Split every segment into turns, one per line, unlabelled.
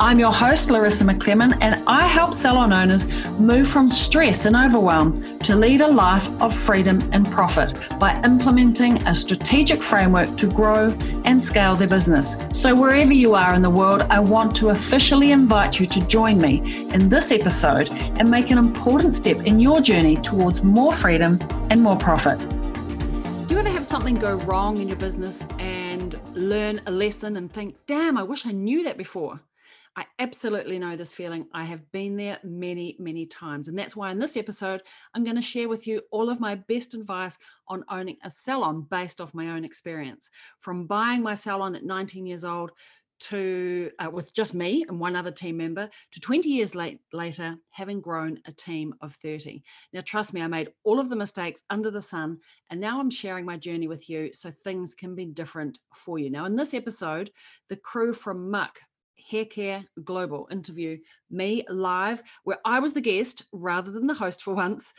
I'm your host, Larissa McClellan, and I help salon owners move from stress and overwhelm to lead a life of freedom and profit by implementing a strategic framework to grow and scale their business. So, wherever you are in the world, I want to officially invite you to join me in this episode and make an important step in your journey towards more freedom and more profit.
Do you ever have something go wrong in your business and learn a lesson and think, damn, I wish I knew that before? I absolutely know this feeling. I have been there many, many times. And that's why in this episode, I'm going to share with you all of my best advice on owning a salon based off my own experience. From buying my salon at 19 years old to uh, with just me and one other team member to 20 years late, later having grown a team of 30 now trust me i made all of the mistakes under the sun and now i'm sharing my journey with you so things can be different for you now in this episode the crew from Muk Hair Care Global interview me live, where I was the guest rather than the host for once,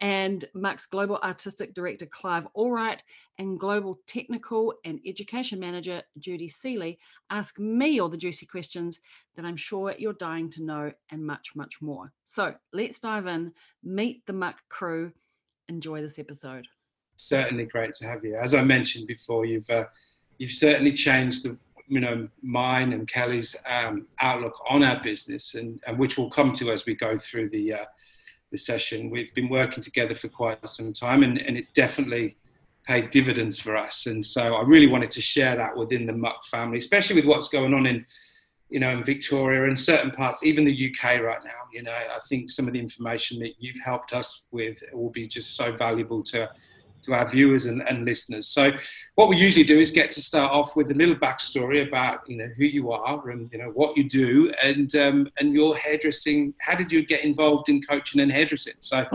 and Muk's Global Artistic Director Clive Allwright and Global Technical and Education Manager Judy Seeley ask me all the juicy questions that I'm sure you're dying to know and much, much more. So let's dive in, meet the Muck crew, enjoy this episode.
Certainly great to have you. As I mentioned before, you've uh, you've certainly changed the you know mine and Kelly's um, outlook on our business, and, and which we'll come to as we go through the uh, the session. We've been working together for quite some time, and, and it's definitely paid dividends for us. And so I really wanted to share that within the Muk family, especially with what's going on in you know in Victoria and certain parts, even the UK right now. You know, I think some of the information that you've helped us with will be just so valuable to to our viewers and, and, listeners. So, what we usually do is get to start off with a little backstory about you know who you are and you know what you do and um, and your hairdressing. How did you get involved in coaching and hairdressing? So,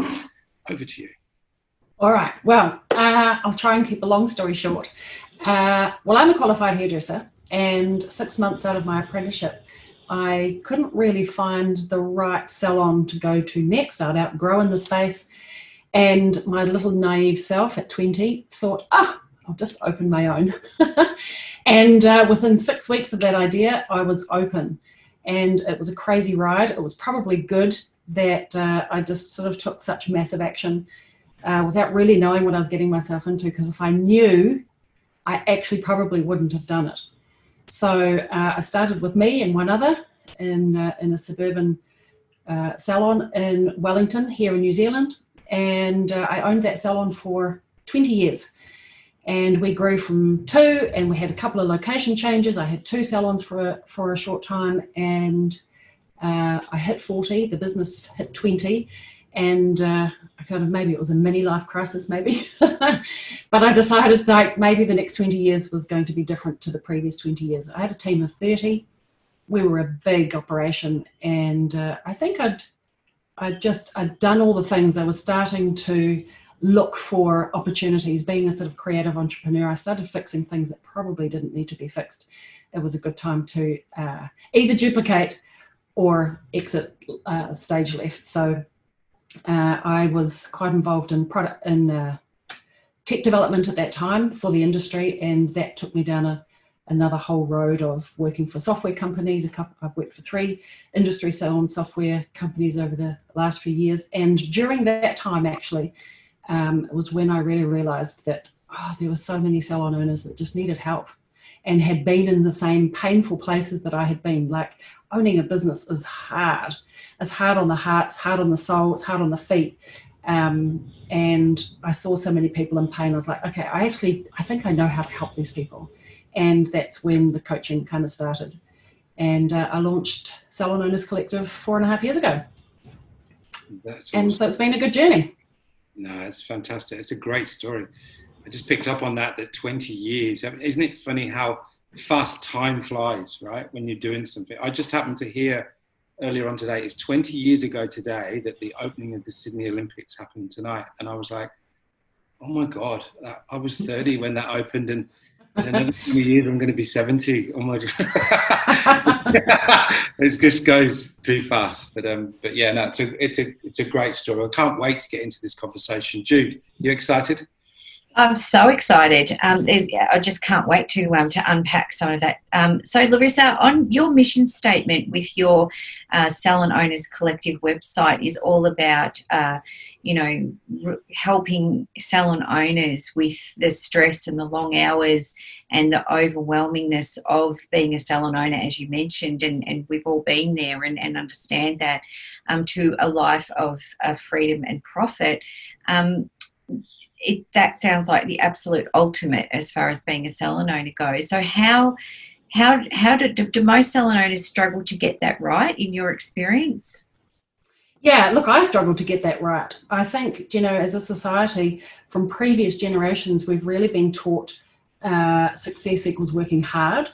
over to you.
All right. Well, uh, I'll try and keep a long story short. Uh, well, I'm a qualified hairdresser, and six months out of my apprenticeship, I couldn't really find the right salon to go to next. I'd outgrown in the space and my little naive self at 20 thought, ah, I'll just open my own. and uh, within six weeks of that idea, I was open. And it was a crazy ride. It was probably good that uh, I just sort of took such massive action uh, without really knowing what I was getting myself into. Because if I knew, I actually probably wouldn't have done it. So uh, I started with me and one other in, uh, in a suburban uh, salon in Wellington here in New Zealand and uh, I owned that salon for 20 years. And we grew from two, and we had a couple of location changes. I had two salons for a, for a short time, and uh, I hit 40. The business hit 20, and uh, I kind of maybe it was a mini life crisis, maybe. but I decided like maybe the next 20 years was going to be different to the previous 20 years. I had a team of 30. We were a big operation, and uh, I think I'd I just I'd done all the things. I was starting to look for opportunities. Being a sort of creative entrepreneur, I started fixing things that probably didn't need to be fixed. It was a good time to uh, either duplicate or exit uh, stage left. So uh, I was quite involved in product in uh, tech development at that time for the industry, and that took me down a another whole road of working for software companies. Couple, I've worked for three industry salon software companies over the last few years. And during that time, actually, um, it was when I really realized that oh, there were so many salon owners that just needed help and had been in the same painful places that I had been. Like owning a business is hard. It's hard on the heart, hard on the soul, it's hard on the feet. Um, and I saw so many people in pain. I was like, okay, I actually, I think I know how to help these people and that's when the coaching kind of started. And uh, I launched Salon Owners Collective four and a half years ago. That's and awesome. so it's been a good journey.
No, it's fantastic. It's a great story. I just picked up on that, that 20 years. Isn't it funny how fast time flies, right? When you're doing something. I just happened to hear earlier on today, it's 20 years ago today that the opening of the Sydney Olympics happened tonight. And I was like, oh my God, I was 30 when that opened. And In another 20 years, I'm going to be 70. Oh my God. it just goes too fast. But um, but yeah, no, it's a, it's, a, it's a great story. I can't wait to get into this conversation. Jude, you excited?
I'm so excited. Um, I just can't wait to um, to unpack some of that. Um, so, Larissa, on your mission statement with your uh, Salon Owners Collective website is all about, uh, you know, helping salon owners with the stress and the long hours and the overwhelmingness of being a salon owner, as you mentioned, and, and we've all been there and, and understand that, um, to a life of uh, freedom and profit. Um, it, that sounds like the absolute ultimate as far as being a salon owner goes. So how how how do, do, do most struggle to get that right in your experience?
Yeah, look, I struggle to get that right. I think, you know, as a society, from previous generations, we've really been taught uh, success equals working hard,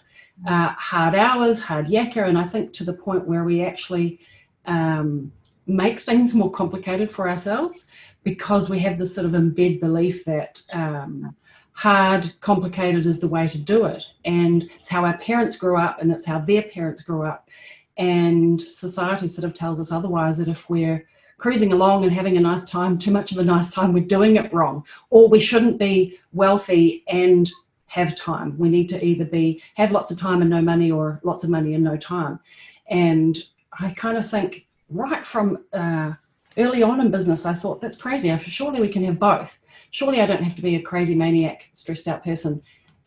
uh, hard hours, hard yakka, and I think to the point where we actually um, make things more complicated for ourselves because we have this sort of embed belief that um, hard, complicated is the way to do it. And it's how our parents grew up and it's how their parents grew up. And society sort of tells us otherwise that if we're cruising along and having a nice time, too much of a nice time, we're doing it wrong. Or we shouldn't be wealthy and have time. We need to either be have lots of time and no money or lots of money and no time. And I kind of think right from uh, early on in business, I thought that's crazy. Surely we can have both. Surely I don't have to be a crazy maniac, stressed out person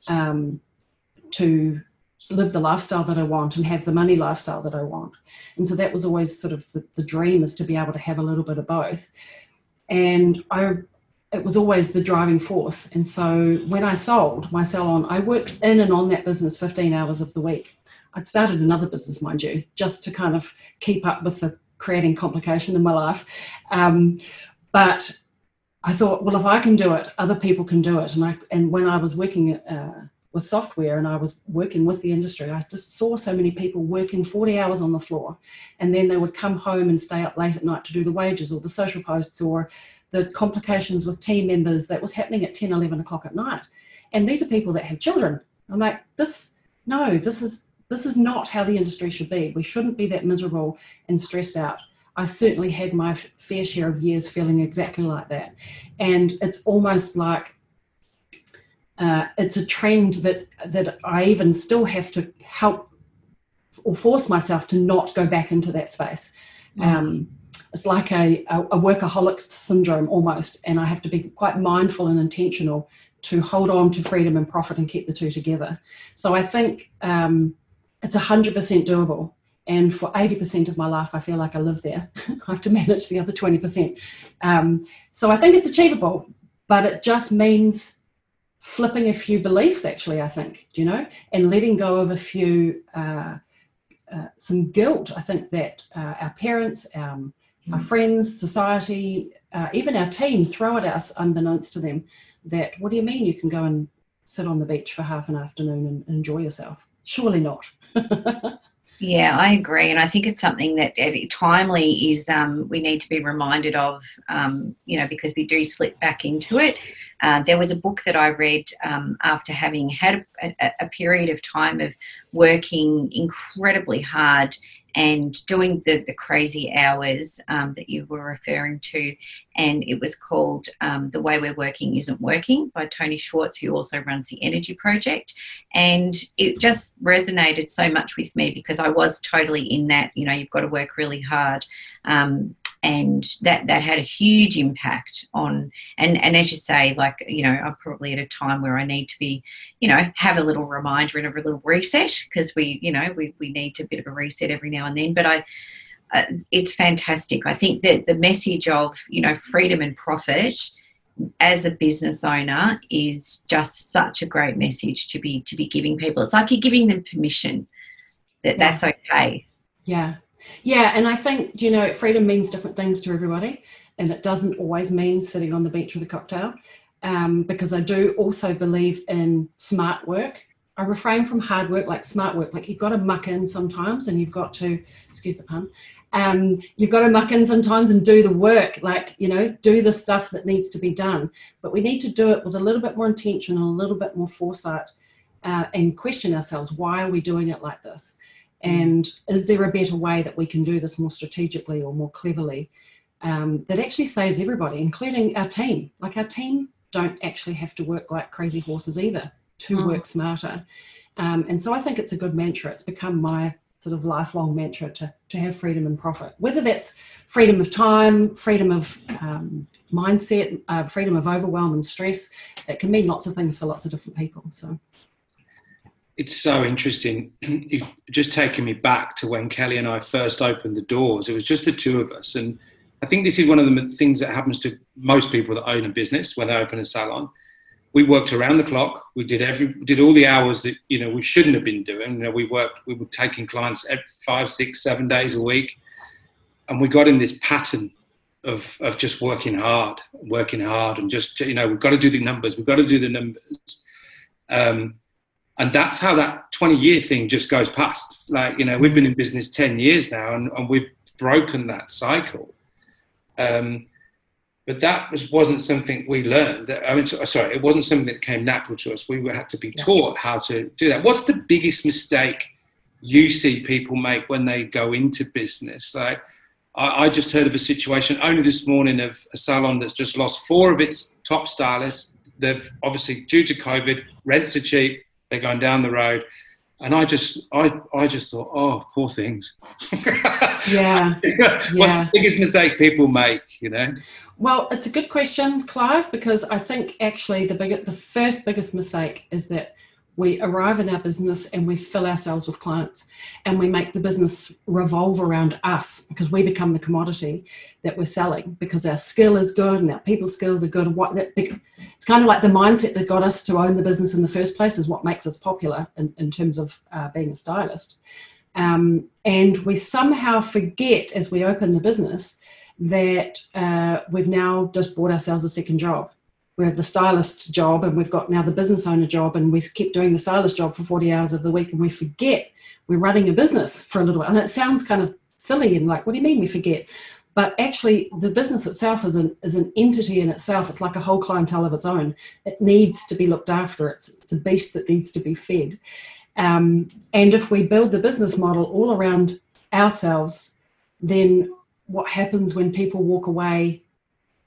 um, to live the lifestyle that I want and have the money lifestyle that I want. And so that was always sort of the, the dream is to be able to have a little bit of both. And I it was always the driving force. And so when I sold my salon, I worked in and on that business 15 hours of the week. I'd started another business, mind you, just to kind of keep up with the creating complication in my life. Um, but I thought, well, if I can do it, other people can do it. And I and when I was working uh, with software and I was working with the industry, I just saw so many people working 40 hours on the floor, and then they would come home and stay up late at night to do the wages or the social posts or the complications with team members that was happening at 10, 11 o'clock at night. And these are people that have children. I'm like, this, no, this is this is not how the industry should be. We shouldn't be that miserable and stressed out. I certainly had my fair share of years feeling exactly like that. And it's almost like uh, it's a trend that, that I even still have to help or force myself to not go back into that space. Mm. Um, it's like a, a, workaholic syndrome almost, and I have to be quite mindful and intentional to hold on to freedom and profit and keep the two together. So I think um, it's 100% doable. And for 80% of my life, I feel like I live there. I have to manage the other 20%. Um, so I think it's achievable, but it just means flipping a few beliefs, actually, I think, do you know, and letting go of a few, uh, uh, some guilt. I think that uh, our parents, um, our mm. friends, society, uh, even our team throw at us unbeknownst to them that, what do you mean you can go and sit on the beach for half an afternoon and enjoy yourself? Surely not.
yeah, I agree, and I think it's something that timely is um, we need to be reminded of, um, you know, because we do slip back into it. Uh, there was a book that I read um, after having had a, a, period of time of working incredibly hard and doing the, the crazy hours um, that you were referring to. And it was called um, The Way We're Working Isn't Working by Tony Schwartz, who also runs the Energy Project. And it just resonated so much with me because I was totally in that, you know, you've got to work really hard. Um, and that that had a huge impact on and and as you say like you know i'm probably at a time where i need to be you know have a little reminder and a little reset because we you know we, we need a bit of a reset every now and then. But i uh, it's fantastic. I think that the message of you know freedom and profit as a business owner is just such a great message to be to be giving people. It's like you're giving them permission that yeah. that's okay.
Yeah yeah, and I think you know freedom means different things to everybody, and it doesn't always mean sitting on the beach with a cocktail. Um, because I do also believe in smart work. I refrain from hard work, like smart work. Like you've got to muck in sometimes, and you've got to, excuse the pun, um, you've got to muck in sometimes and do the work. Like you know, do the stuff that needs to be done. But we need to do it with a little bit more intention and a little bit more foresight. uh, and question ourselves why are we doing it like this? And is there a better way that we can do this more strategically or more cleverly um, that actually saves everybody, including our team? Like our team don't actually have to work like crazy horses either to mm. work smarter. Um, and so I think it's a good mantra. It's become my sort of lifelong mantra to, to have freedom and profit, whether that's freedom of time, freedom of um, mindset, uh, freedom of overwhelm and stress. It can mean lots of things for lots of different people. So
it's so interesting. You've just taken me back to when Kelly and I first opened the doors. It was just the two of us. And I think this is one of the things that happens to most people that own a business when they open a salon we worked around the clock. We did every did all the hours that you know we shouldn't have been doing. You know, we worked we were taking clients five, six, seven days a week, and we got in this pattern of of just working hard, working hard, and just you know we've got to do the numbers. We've got to do the numbers, um, and that's how that twenty year thing just goes past. Like you know we've been in business ten years now, and, and we've broken that cycle. Um, but that was, wasn't something we learned. I mean, sorry, it wasn't something that came natural to us. We had to be taught how to do that. What's the biggest mistake you see people make when they go into business? Like, I, I just heard of a situation only this morning of a salon that's just lost four of its top stylists. They've obviously, due to COVID, rents are cheap. They're going down the road and I just, I, I just thought, oh, poor things.
yeah.
What's yeah. the biggest mistake people make? You know.
Well, it's a good question, Clive, because I think actually the big, the first biggest mistake is that we arrive in our business and we fill ourselves with clients and we make the business revolve around us because we become the commodity that we're selling because our skill is good and our people skills are good what that it's kind of like the mindset that got us to own the business in the first place is what makes us popular in, in terms of uh, being a stylist um, and we somehow forget as we open the business that uh, we've now just bought ourselves a second job. We have the stylist job and we've got now the business owner job, and we keep doing the stylist job for 40 hours of the week, and we forget we're running a business for a little while. And it sounds kind of silly and like, what do you mean we forget? But actually, the business itself is an, is an entity in itself. It's like a whole clientele of its own. It needs to be looked after. It's, it's a beast that needs to be fed. Um, and if we build the business model all around ourselves, then what happens when people walk away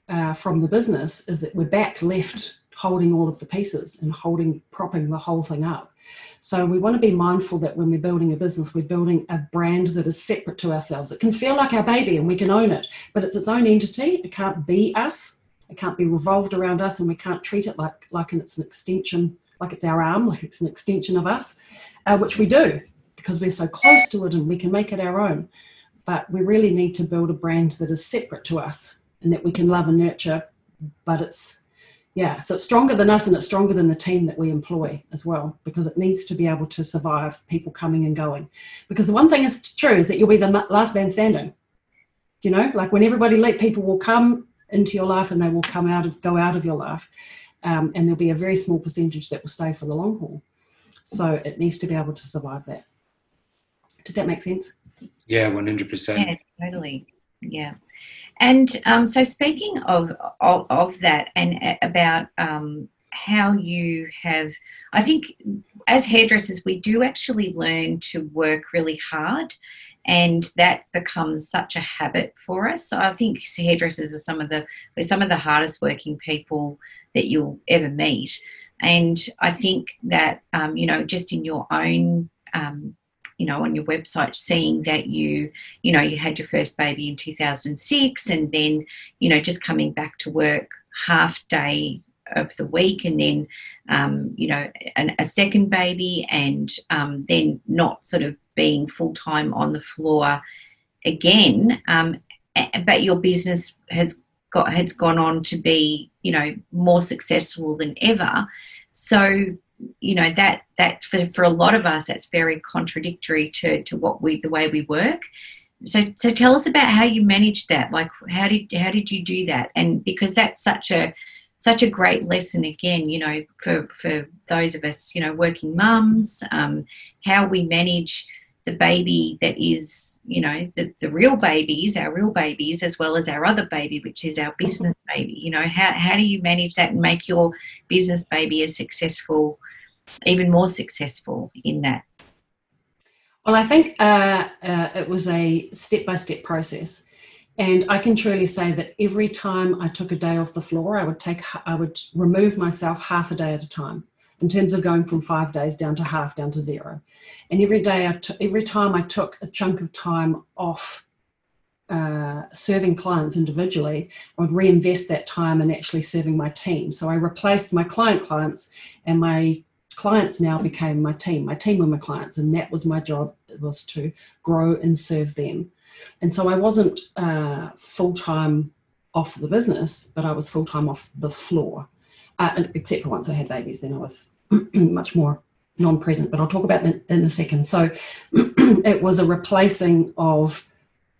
uh, from the business is that we're back left holding all of the pieces and holding propping the whole thing up. So we want to be mindful that when we're building a business we're building a brand that is separate to ourselves. It can feel like our baby and we can own it but it's its own entity. It can't be us. It can't be revolved around us and we can't treat it like like and it's an extension like it's our arm like it's an extension of us uh, which we do because we're so close to it and we can make it our own. But we really need to build a brand that is separate to us and that we can love and nurture but it's yeah so it's stronger than us and it's stronger than the team that we employ as well because it needs to be able to survive people coming and going. Because the one thing is true is that you'll be the last man standing you know? Like when everybody leave people will come into your life and they will come out of go out of your life um, and there'll be a very small percentage that will stay for the long haul. So it needs to be able to survive that. Did that make sense?
Yeah, one hundred percent.
Yeah, totally. Yeah, and um, so speaking of, of, of that and uh, about um, how you have, I think as hairdressers we do actually learn to work really hard, and that becomes such a habit for us. So I think hairdressers are some of the some of the hardest working people that you'll ever meet, and I think that um, you know just in your own um, you know on your website seeing that you you know you had your first baby in 2006 and then you know just coming back to work half day of the week and then um, you know an, a second baby and um, then not sort of being full-time on the floor again um, but your business has got has gone on to be you know more successful than ever. So you know that that for, for a lot of us that's very contradictory to to what we the way we work. So so tell us about how you managed that. Like how did how did you do that? And because that's such a such a great lesson again you know for for those of us you know working mums um, how we manage the baby that is, you know, the, the real babies, our real babies, as well as our other baby, which is our mm-hmm. business baby. You know, how, how do you manage that and make your business baby as successful even more successful in that?
Well, I think uh, uh, it was a step by step process. And I can truly say that every time I took a day off the floor, I would take, I would remove myself half a day at a time in terms of going from five days down to half, down to zero. And every day, I t- every time I took a chunk of time off uh, serving clients individually, I would reinvest that time in actually serving my team. So I replaced my client clients, and my clients now became my team. My team were my clients, and that was my job was to grow and serve them. And so I wasn't uh, full time off the business, but I was full time off the floor. Uh, except for once I had babies, then I was much more non-present. But I'll talk about that in a second. So it was a replacing of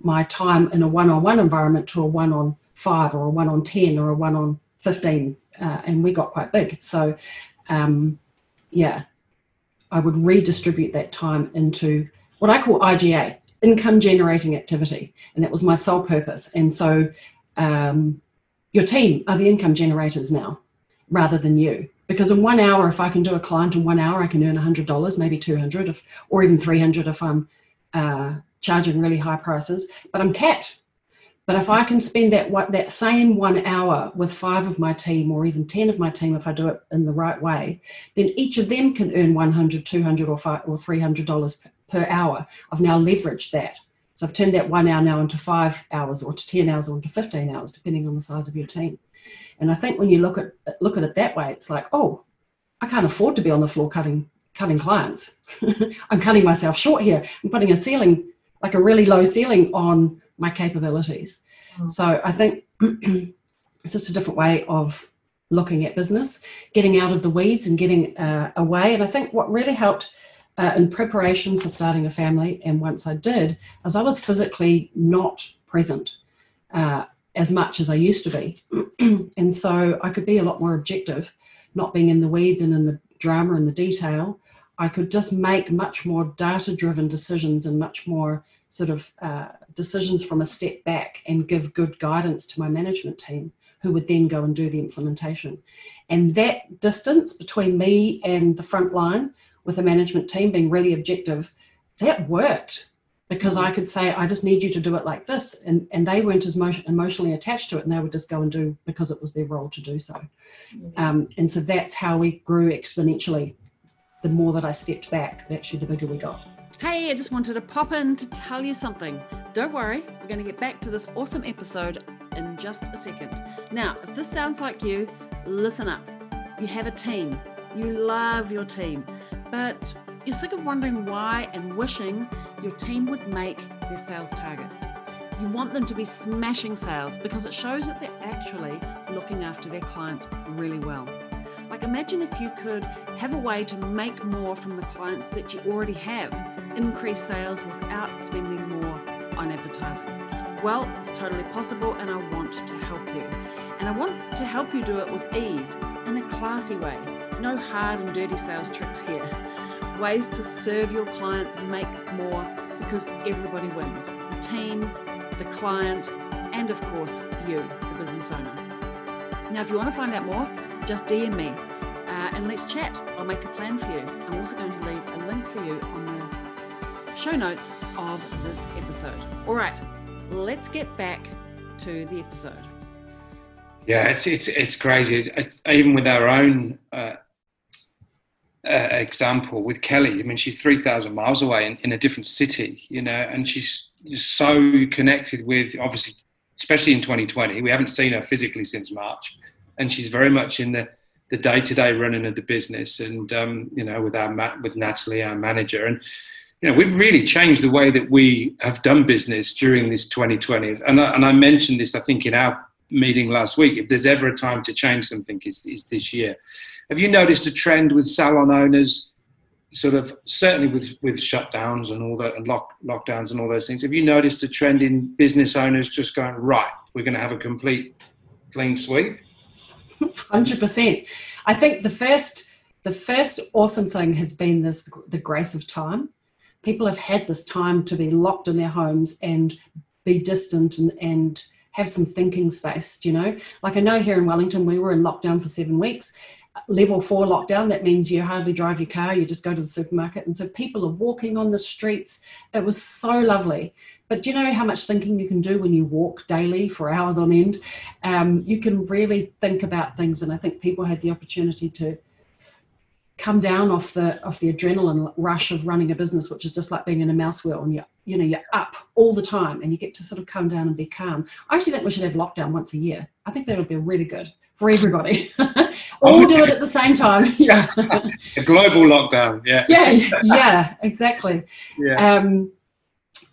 my time in a one-on-one environment to a one-on-five or a one-on-ten or a one-on-fifteen, uh, and we got quite big. So um, yeah, I would redistribute that time into what I call IGA, income generating activity. And that was my sole purpose. And so um, your team are the income generators now rather than you. Because in one hour, if I can do a client in one hour, I can earn $100, maybe 200 if, or even 300 if I'm uh, charging really high prices. But I'm capped but if I can spend that that same one hour with five of my team or even 10 of my team, if I do it in the right way, then each of them can earn 100, 200 or, five, or $300 per hour. I've now leveraged that. So I've turned that one hour now into five hours or to 10 hours or into 15 hours, depending on the size of your team. And I think when you look at look at it that way, it's like, oh, I can't afford to be on the floor cutting cutting clients. I'm cutting myself short here. I'm putting a ceiling, like a really low ceiling on my capabilities. Mm. So I think it's just a different way of looking at business, getting out of the weeds and getting uh, away. And I think what really helped uh, in preparation for starting a family, and once I did, is I was physically not present uh, as much as I used to be. and so I could be a lot more objective, not being in the weeds and in the drama and the detail. I could just make much more data driven decisions and much more sort of uh, decisions from a step back and give good guidance to my management team who would then go and do the implementation. And that distance between me and the front line with a management team being really objective, that worked because I could say, I just need you to do it like this. And, and they weren't as emotionally attached to it and they would just go and do because it was their role to do so. Mm-hmm. Um, and so that's how we grew exponentially. The more that I stepped back, actually, the bigger we got.
Hey, I just wanted to pop in to tell you something. Don't worry, we're going to get back to this awesome episode in just a second. Now, if this sounds like you, listen up. You have a team, you love your team, but you're sick of wondering why and wishing your team would make their sales targets. You want them to be smashing sales because it shows that they're actually looking after their clients really well. Like, imagine if you could have a way to make more from the clients that you already have, increase sales without spending more on advertising. Well, it's totally possible, and I want to help you. And I want to help you do it with ease in a classy way. No hard and dirty sales tricks here. Ways to serve your clients and make more because everybody wins the team, the client, and of course, you, the business owner. Now, if you want to find out more, just DM me uh, and let's chat. I'll make a plan for you. I'm also going to leave a link for you on the show notes of this episode. All right, let's get back to the episode.
Yeah, it's it's it's crazy. Even with our own uh, uh, example with Kelly, I mean, she's three thousand miles away in, in a different city, you know, and she's so connected with obviously, especially in 2020. We haven't seen her physically since March and she's very much in the the day to day running of the business, and um, you know, with our with Natalie, our manager, and you know, we've really changed the way that we have done business during this 2020. And I, and I mentioned this, I think, in our meeting last week. If there's ever a time to change something, is is this year. Have you noticed a trend with salon owners? Sort of certainly with with shutdowns and all that and lock, lockdowns and all those things. Have you noticed a trend in business owners just going right? We're going to have a complete clean sweep.
Hundred percent. I think the first the first awesome thing has been this the grace of time. People have had this time to be locked in their homes and be distant and, and have some thinking space, do you know. Like I know here in Wellington we were in lockdown for seven weeks. level four lockdown. That means you hardly drive your car, you just go to the supermarket. And so people are walking on the streets. It was so lovely. But do you know how much thinking you can do when you walk daily for hours on end? Um, you can really think about things. And I think people had the opportunity to come down off the off the adrenaline rush of running a business, which is just like being in a mouse wheel and you're you know you're up all the time and you get to sort of come down and be calm. I actually think we should have lockdown once a year. I think that would be really good for everybody. all do it at the same time.
Yeah. a global lockdown. Yeah.
Yeah. Yeah. Exactly.
Yeah.
Um,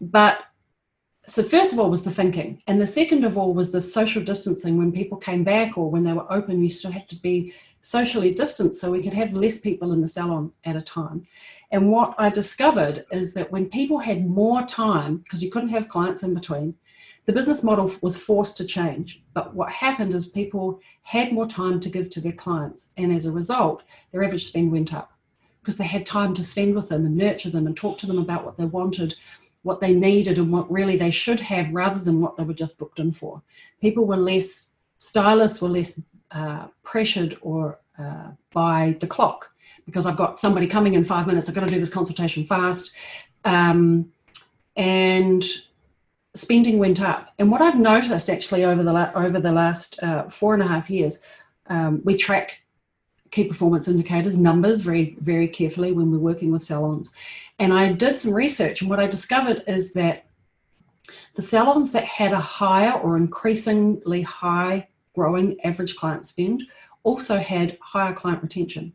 but so first of all was the thinking and the second of all was the social distancing when people came back or when they were open you still had to be socially distanced so we could have less people in the salon at a time. And what i discovered is that when people had more time because you couldn't have clients in between the business model was forced to change. But what happened is people had more time to give to their clients and as a result their average spend went up. Because they had time to spend with them and nurture them and talk to them about what they wanted what they needed and what really they should have rather than what they were just booked in for. People were less, stylists were less uh, pressured or uh, by the clock because I've got somebody coming in five minutes, I've got to do this consultation fast. Um, and spending went up. And what I've noticed actually over the, la- over the last uh, four and a half years, um, we track key performance indicators, numbers very, very carefully when we're working with salons. And I did some research, and what I discovered is that the salons that had a higher or increasingly high growing average client spend also had higher client retention.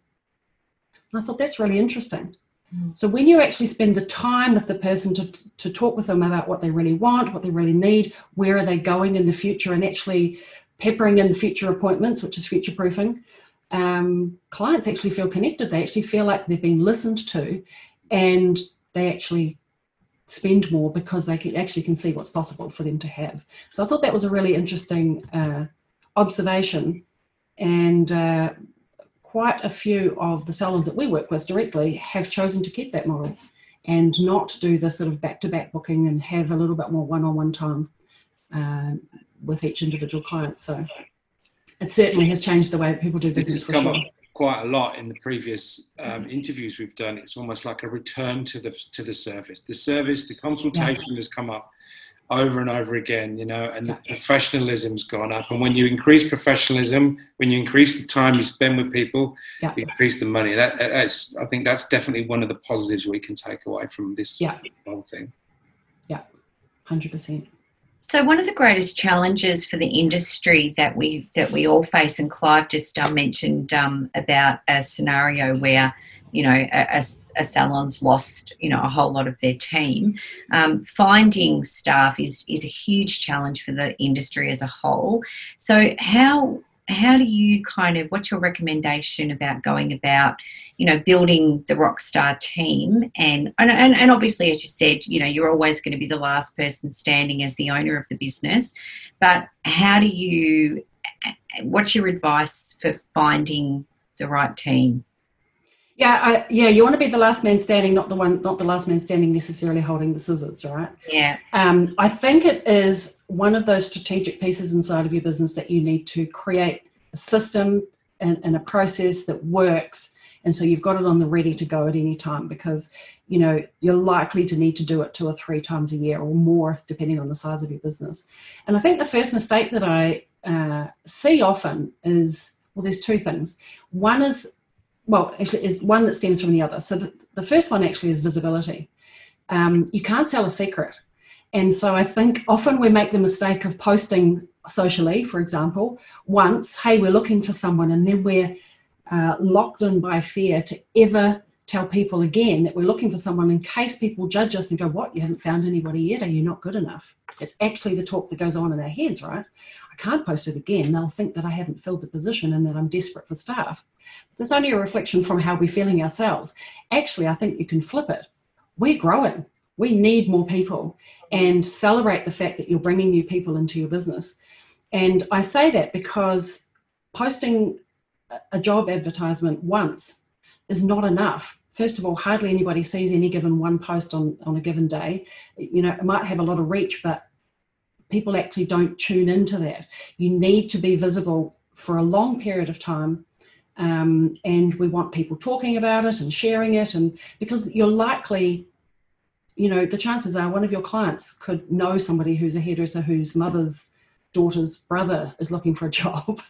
And I thought that's really interesting. Mm. So when you actually spend the time with the person to, to talk with them about what they really want, what they really need, where are they going in the future, and actually peppering in future appointments, which is future proofing, um, clients actually feel connected. They actually feel like they've been listened to and they actually spend more because they can, actually can see what's possible for them to have. So I thought that was a really interesting uh, observation. And uh, quite a few of the salons that we work with directly have chosen to keep that model and not do the sort of back to back booking and have a little bit more one on one time uh, with each individual client. So it certainly has changed the way that people do business for sure.
Quite a lot in the previous um, interviews we've done. It's almost like a return to the to the service. The service, the consultation yeah. has come up over and over again, you know, and the professionalism's gone up. And when you increase professionalism, when you increase the time you spend with people, yeah. you increase the money. That, that's, I think that's definitely one of the positives we can take away from this
yeah.
whole thing.
Yeah, hundred percent.
So one of the greatest challenges for the industry that we that we all face, and Clive just uh, mentioned um, about a scenario where you know a, a, salon's lost you know a whole lot of their team. Um, finding staff is is a huge challenge for the industry as a whole. So how how do you kind of what's your recommendation about going about you know building the rockstar team and and, and obviously as you said you know you're always going to be the last person standing as the owner of the business but how do you what's your advice for finding the right team
yeah, I, yeah. You want to be the last man standing, not the one, not the last man standing necessarily holding the scissors, right?
Yeah.
Um, I think it is one of those strategic pieces inside of your business that you need to create a system and, and a process that works, and so you've got it on the ready to go at any time because you know you're likely to need to do it two or three times a year or more, depending on the size of your business. And I think the first mistake that I uh, see often is well, there's two things. One is well, actually, is one that stems from the other. So the, the first one actually is visibility. Um, you can't sell a secret. And so I think often we make the mistake of posting socially, for example, once, hey, we're looking for someone, and then we're uh, locked in by fear to ever tell people again that we're looking for someone in case people judge us and go, What, you haven't found anybody yet? Are you not good enough? It's actually the talk that goes on in our heads, right? I can't post it again. They'll think that I haven't filled the position and that I'm desperate for staff. There's only a reflection from how we're feeling ourselves. Actually, I think you can flip it. We're growing. We need more people and celebrate the fact that you're bringing new people into your business. And I say that because posting a job advertisement once is not enough. First of all, hardly anybody sees any given one post on, on a given day. You know, it might have a lot of reach, but people actually don't tune into that. You need to be visible for a long period of time Um, and we want people talking about it and sharing it. And because you're likely, you know, the chances are one of your clients could know somebody who's a hairdresser whose mother's daughter's brother is looking for a job.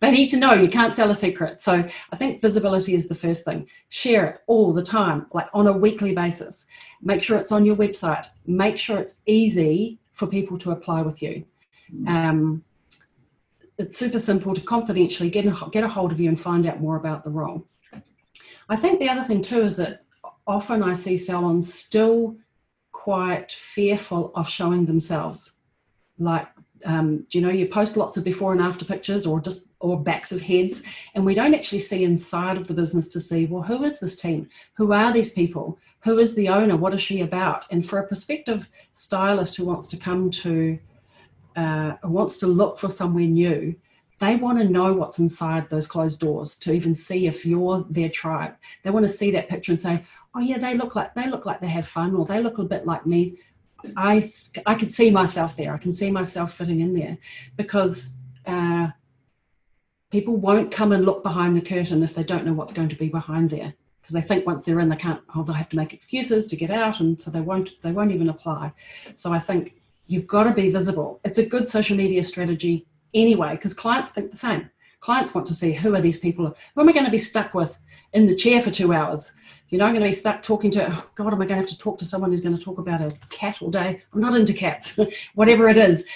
they need to know you can't sell a secret. So I think visibility is the first thing. Share it all the time, like on a weekly basis. Make sure it's on your website. Make sure it's easy for people to apply with you. Um, it's super simple to confidentially get a, get a hold of you and find out more about the role. I think the other thing too is that often I see salons still quite fearful of showing themselves. Like um, you know you post lots of before and after pictures or just or backs of heads and we don't actually see inside of the business to see well who is this team who are these people who is the owner what is she about and for a prospective stylist who wants to come to uh, wants to look for somewhere new they want to know what's inside those closed doors to even see if you're their tribe they want to see that picture and say oh yeah they look like they look like they have fun or they look a bit like me I I could see myself there. I can see myself fitting in there because uh, people won't come and look behind the curtain if they don't know what's going to be behind there because they think once they're in they can't oh they'll have to make excuses to get out and so they won't they won't even apply. So I think you've got to be visible. It's a good social media strategy anyway because clients think the same. Clients want to see who are these people? Who am I going to be stuck with in the chair for two hours? you know, I'm going to be stuck talking to, oh God, am I going to have to talk to someone who's going to talk about a cat all day? I'm not into cats, whatever it is.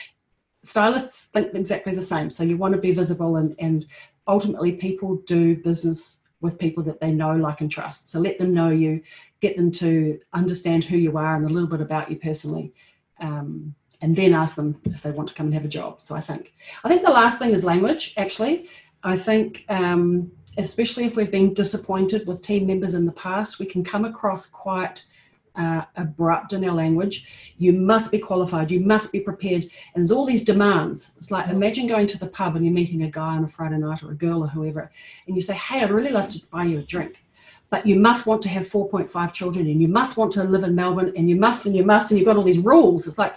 Stylists think exactly the same. So you want to be visible and, and ultimately people do business with people that they know, like, and trust. So let them know you, get them to understand who you are and a little bit about you personally. Um, and then ask them if they want to come and have a job. So I think, I think the last thing is language, actually. I think um, especially if we've been disappointed with team members in the past, we can come across quite uh, abrupt in our language. You must be qualified, you must be prepared. And there's all these demands. It's like imagine going to the pub and you're meeting a guy on a Friday night or a girl or whoever, and you say, Hey, I'd really love to buy you a drink. But you must want to have 4.5 children and you must want to live in Melbourne and you must and you must and you've got all these rules. It's like,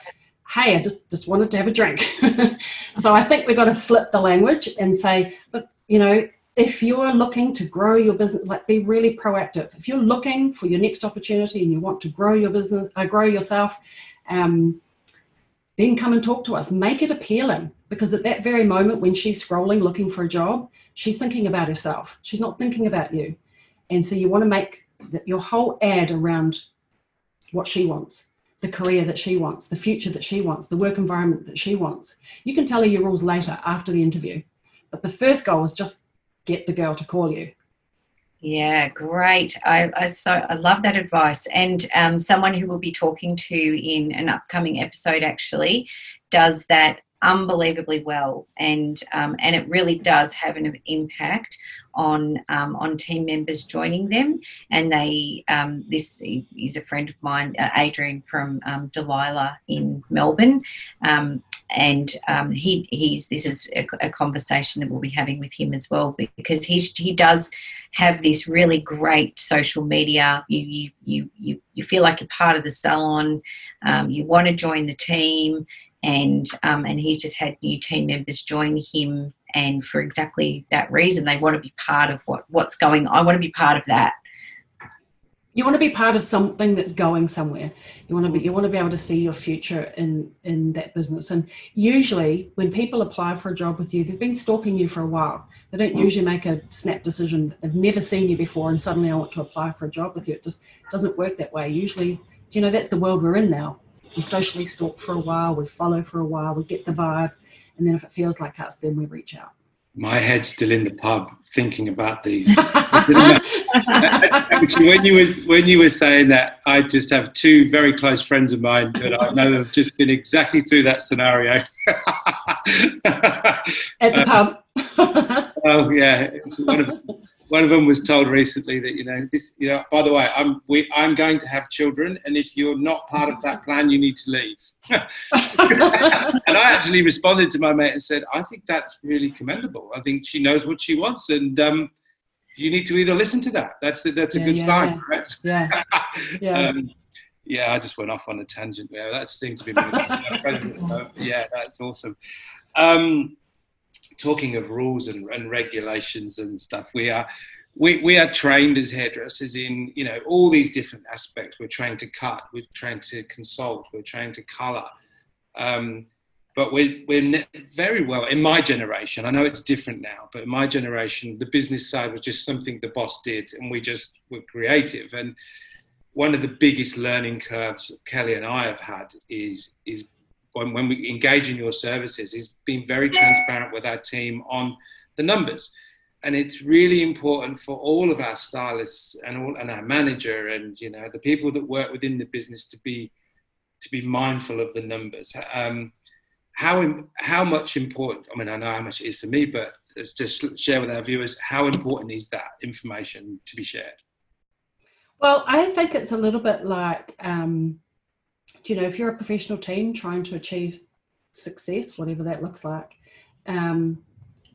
hey, I just, just wanted to have a drink. so I think we've got to flip the language and say, look, you know, if you're looking to grow your business, like be really proactive. If you're looking for your next opportunity and you want to grow your business, uh, grow yourself, um, then come and talk to us. Make it appealing because at that very moment when she's scrolling looking for a job, she's thinking about herself. She's not thinking about you. And so you want to make the, your whole ad around what she wants, the career that she wants, the future that she wants, the work environment that she wants. You can tell her your rules later after the interview. But the first goal is just get the girl to call you.
Yeah, great. I, I so I love that advice. And um, someone who we'll be talking to in an upcoming episode actually does that unbelievably well, and um, and it really does have an impact on um, on team members joining them. And they um, this is a friend of mine, uh, Adrian from um, Delilah in Melbourne, um, and um, he he's this is a, a, conversation that we'll be having with him as well because he he does have this really great social media. You you you you, you feel like you're part of the salon. Um, you want to join the team, and um, and he's just had new team members join him, and for exactly that reason, they want to be part of what what's going. I want to be part of that
you want to be part of something that's going somewhere. You want to be you want to be able to see your future in in that business. And usually when people apply for a job with you they've been stalking you for a while. They don't mm. usually make a snap decision. They've never seen you before and suddenly i want to apply for a job with you. It just doesn't work that way. Usually do you know that's the world we're in now. We socially stalk for a while we follow for a while we get the vibe and then if it feels like us then we reach out
my head's still in the pub thinking about the. Actually, when you was when you were saying that, I just have two very close friends of mine that I know have just been exactly through that scenario.
At the uh, pub.
oh yeah, it's one of one of them was told recently that you know this you know by the way i'm we i'm going to have children and if you're not part of that plan you need to leave. And i actually responded to my mate and said i think that's really commendable. I think she knows what she wants and um, you need to either listen to that. That's a, that's a
yeah,
good
yeah,
sign
yeah.
right?
Yeah. Yeah.
Um, yeah i just went off on a tangent there. That seems to be yeah that's awesome. Um, talking of rules and, and regulations and stuff, we are we, we are trained as hairdressers in you know all these different aspects. We're trained to cut, we're trained to consult, we're trained to colour. Um, but we're, we're very well in my generation. I know it's different now, but in my generation, the business side was just something the boss did, and we just were creative. And one of the biggest learning curves Kelly and I have had is is when, when we engage in your services is being very transparent with our team on the numbers. And it's really important for all of our stylists and all and our manager and you know the people that work within the business to be to be mindful of the numbers. Um, how how much important i mean i know how much it is for me but let's just share with our viewers how important is that information to be shared?
Well i think it's a little bit like um, you know if you're a professional team trying to achieve success whatever that looks like um,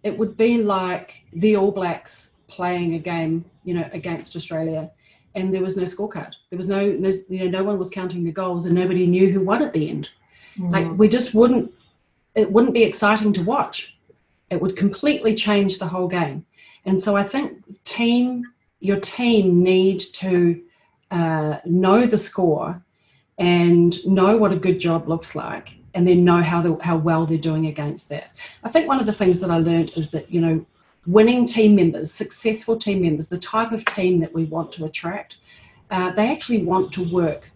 it would be like the All Blacks playing a game, you know, against Australia, and there was no scorecard. There was no, no you know, no one was counting the goals, and nobody knew who won at the end. Mm. Like we just wouldn't, it wouldn't be exciting to watch. It would completely change the whole game. And so I think team, your team need to uh, know the score and know what a good job looks like and then know how the, how well they're doing against that. I think one of the things that I learned is that you know winning team members, successful team members, the type of team that we want to attract, uh, they actually want to work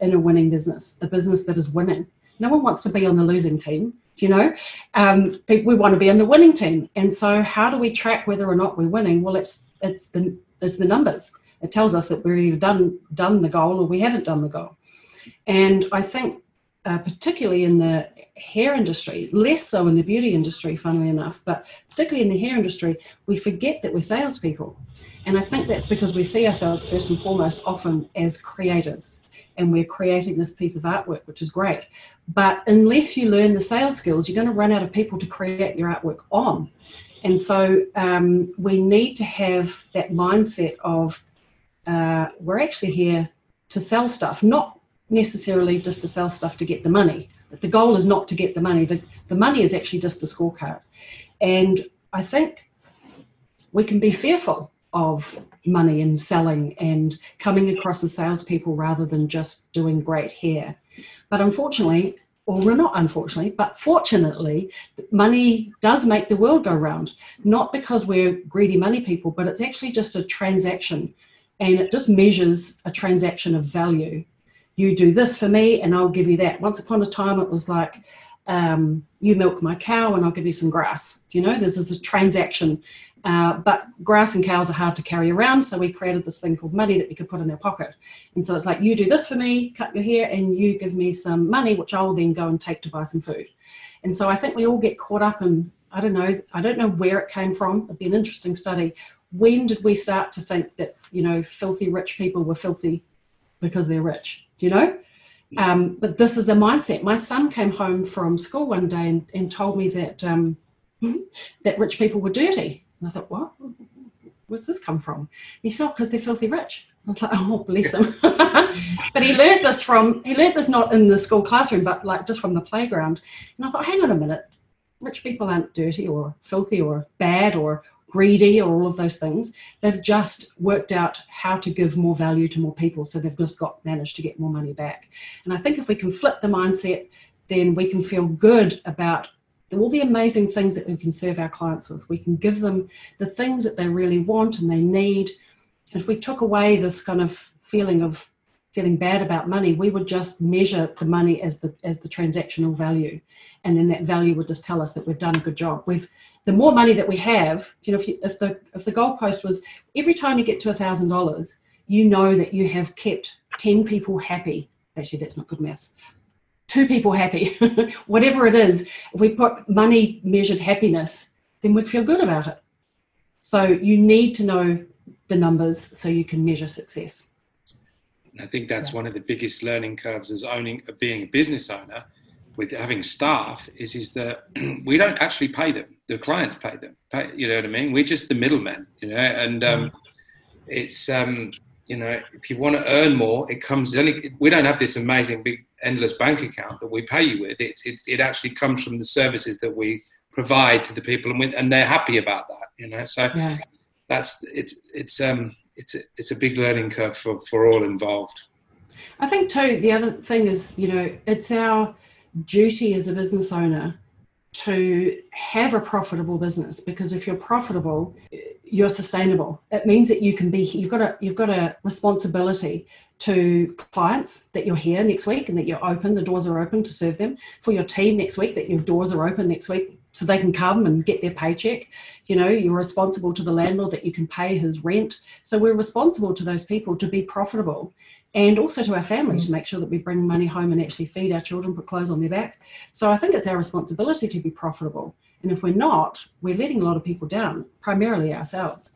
in a winning business, a business that is winning. No one wants to be on the losing team. You know, um, we want to be in the winning team, and so how do we track whether or not we're winning? Well, it's it's the it's the numbers. It tells us that we've done done the goal or we haven't done the goal. And I think uh, particularly in the hair industry, less so in the beauty industry, funnily enough, but particularly in the hair industry, we forget that we're salespeople. And I think that's because we see ourselves first and foremost often as creatives and we're creating this piece of artwork, which is great. But unless you learn the sales skills, you're going to run out of people to create your artwork on. And so um, we need to have that mindset of uh, we're actually here to sell stuff, not necessarily just to sell stuff to get the money. The goal is not to get the money. The, the money is actually just the scorecard. And I think we can be fearful of money and selling and coming across as salespeople rather than just doing great hair. But unfortunately, or well, not unfortunately, but fortunately, money does make the world go round. Not because we're greedy money people, but it's actually just a transaction and it just measures a transaction of value you do this for me and I'll give you that. Once upon a time, it was like, um, you milk my cow and I'll give you some grass. Do you know, This is a transaction. Uh, but grass and cows are hard to carry around, so we created this thing called money that we could put in our pocket. And so it's like, you do this for me, cut your hair, and you give me some money, which I'll then go and take to buy some food. And so I think we all get caught up in, I don't know, I don't know where it came from. It'd be an interesting study. When did we start to think that, you know, filthy rich people were filthy because they're rich? Do you know? Um, but this is the mindset. My son came home from school one day and, and told me that um, that rich people were dirty. And I thought, what? Where's this come from? He said, because they're filthy rich. I was like, oh, bless him. but he learned this from, he learned this not in the school classroom, but like just from the playground. And I thought, hang on a minute. Rich people aren't dirty or filthy or bad or greedy or all of those things. They've just worked out how to give more value to more people. So they've just got managed to get more money back. And I think if we can flip the mindset, then we can feel good about all the amazing things that we can serve our clients with. We can give them the things that they really want and they need. And if we took away this kind of feeling of feeling bad about money, we would just measure the money as the as the transactional value, and then that value would just tell us that we've done a good job. We've the more money that we have, you know, if, you, if the if the goalpost was every time you get to a thousand dollars, you know that you have kept ten people happy. Actually, that's not good maths. Two people happy, whatever it is. If we put money measured happiness, then we'd feel good about it. So you need to know the numbers so you can measure success.
I think that's yeah. one of the biggest learning curves as owning, being a business owner, with having staff, is is that we don't actually pay them. The clients pay them. Pay, you know what I mean? We're just the middlemen. You know, and um, mm. it's um, you know, if you want to earn more, it comes. Only we don't have this amazing big endless bank account that we pay you with. It it, it actually comes from the services that we provide to the people, and with, and they're happy about that. You know, so
Yeah.
that's it's it's um it's a, it's a big learning curve for for all involved.
I think too, the other thing is, you know, it's our duty as a business owner to have a profitable business because if you're profitable, you're sustainable. It means that you can be you've got a you've got a responsibility to clients that you're here next week and that you're open, the doors are open to serve them. For your team next week, that your doors are open next week so they can come and get their paycheck. You know, you're responsible to the landlord that you can pay his rent. So we're responsible to those people to be profitable and also to our family to mm-hmm. make sure that we bring money home and actually feed our children, put clothes on their back. So I think it's our responsibility to be profitable. And if we're not, we're letting a lot of people down, primarily ourselves.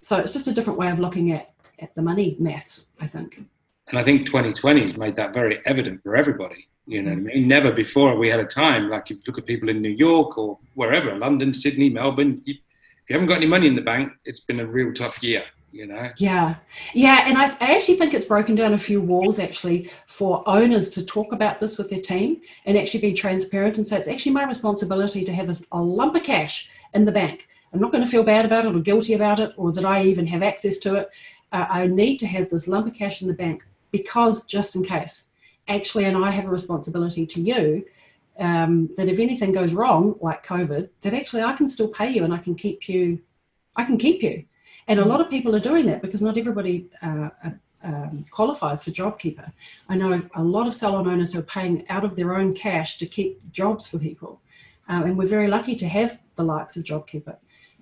So it's just a different way of looking at, at the money maths, I think.
And I think 2020 has made that very evident for everybody. You know what I mean? Never before have we had a time like if you look at people in New York or wherever, London, Sydney, Melbourne. You, if you haven't got any money in the bank, it's been a real tough year. You know.
Yeah, yeah, and I, I actually think it's broken down a few walls actually for owners to talk about this with their team and actually be transparent and say it's actually my responsibility to have a, a lump of cash in the bank. I'm not going to feel bad about it or guilty about it or that I even have access to it. Uh, I need to have this lump of cash in the bank because just in case. Actually, and I have a responsibility to you um, that if anything goes wrong, like COVID, that actually I can still pay you and I can keep you. I can keep you. And a lot of people are doing that because not everybody uh, uh, um, qualifies for JobKeeper. I know a lot of salon owners who are paying out of their own cash to keep jobs for people. Um, and we're very lucky to have the likes of JobKeeper.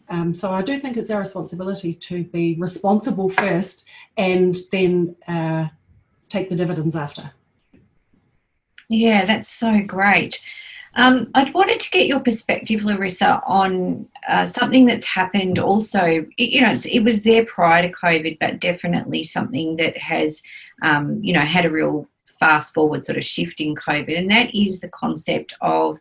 Um, so I do think it's our responsibility to be responsible first and then uh, take the dividends after.
Yeah, that's so great. Um, I'd wanted to get your perspective, Larissa, on uh, something that's happened also. You know, it was there prior to COVID, but definitely something that has, um, you know, had a real fast forward sort of shift in COVID, and that is the concept of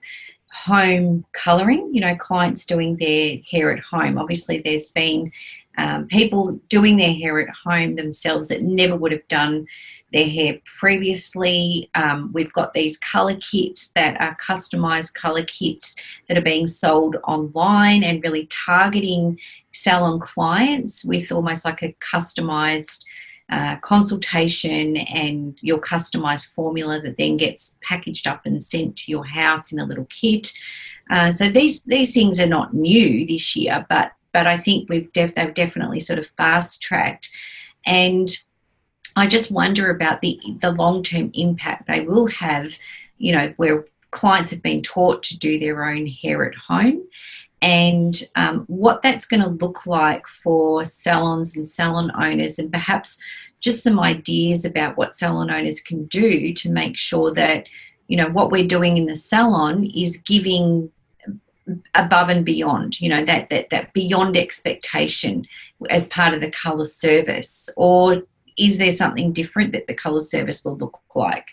home colouring. You know, clients doing their hair at home. Obviously, there's been um, people doing their hair at home themselves that never would have done their hair previously. Um, we've got these colour kits that are customised colour kits that are being sold online and really targeting salon clients with almost like a customised uh, consultation and your customized formula that then gets packaged up and sent to your house in a little kit. Uh, so these these things are not new this year, but but I think we've def- they've definitely sort of fast tracked, and I just wonder about the the long term impact they will have. You know, where clients have been taught to do their own hair at home, and um, what that's going to look like for salons and salon owners, and perhaps just some ideas about what salon owners can do to make sure that you know what we're doing in the salon is giving above and beyond you know that that that beyond expectation as part of the color service? Or is there something different that the color service will look like?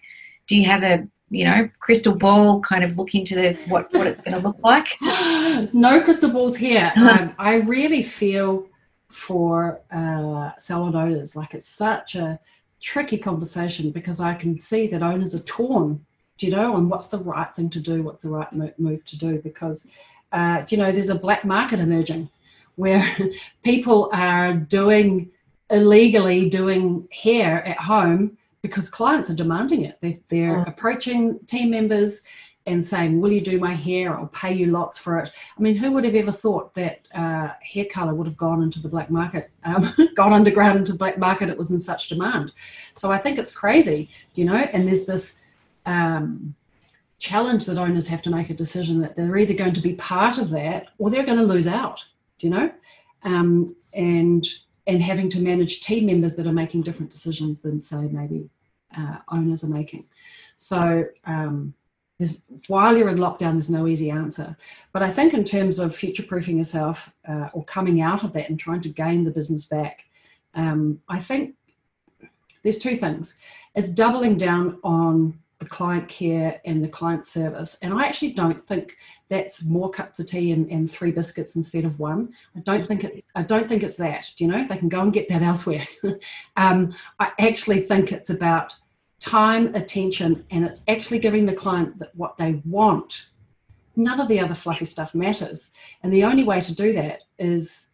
Do you have a you know crystal ball kind of look into the what what it's going to look like?
No crystal balls here. Um, i really feel for uh, salon owners. Like it's such a tricky conversation because i can see that owners are torn do you know, on what's the right thing to do, what's the right move to do, because, uh, do you know, there's a black market emerging where people are doing illegally doing hair at home because clients are demanding it. They, they're approaching team members and saying, Will you do my hair? I'll pay you lots for it. I mean, who would have ever thought that uh, hair color would have gone into the black market, um, gone underground into the black market? It was in such demand. So I think it's crazy, you know, and there's this um, challenge that owners have to make a decision that they're either going to be part of that or they're going to lose out. Do you know? Um, and and having to manage team members that are making different decisions than say maybe uh, owners are making. So um, while you're in lockdown, there's no easy answer. But I think in terms of future-proofing yourself uh, or coming out of that and trying to gain the business back, um, I think there's two things. It's doubling down on the client care and the client service. And I actually don't think that's more cups of tea and, and three biscuits instead of one. I don't think it. I don't think it's that. Do you know? They can go and get that elsewhere. um, I actually think it's about time, attention, and it's actually giving the client what they want, none of the other fluffy stuff matters. And the only way to do that is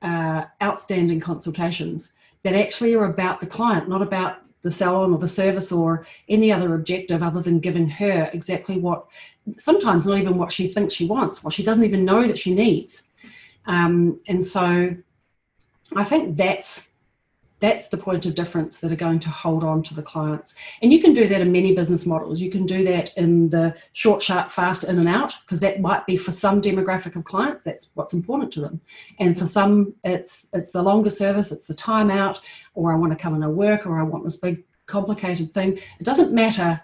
uh, outstanding consultations that actually are about the client, not about the salon or the service or any other objective other than giving her exactly what, sometimes not even what she thinks she wants, what she doesn't even know that she needs. Um, and so I think that's that's the point of difference that are going to hold on to the clients. And you can do that in many business models. You can do that in the short, sharp, fast in and out, because that might be for some demographic of clients, that's what's important to them. And for some, it's it's the longer service, it's the time out, or I want to come in and work, or I want this big complicated thing. It doesn't matter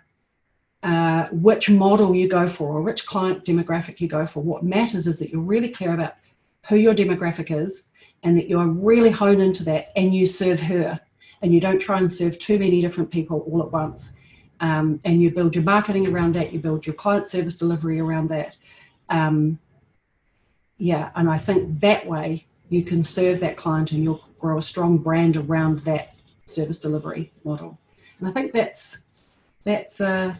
uh, which model you go for or which client demographic you go for. What matters is that you're really clear about who your demographic is and that you are really hone into that and you serve her and you don't try and serve too many different people all at once. Um, and you build your marketing around that, you build your client service delivery around that. Um, yeah, and I think that way you can serve that client and you'll grow a strong brand around that service delivery model. And I think that's that's uh,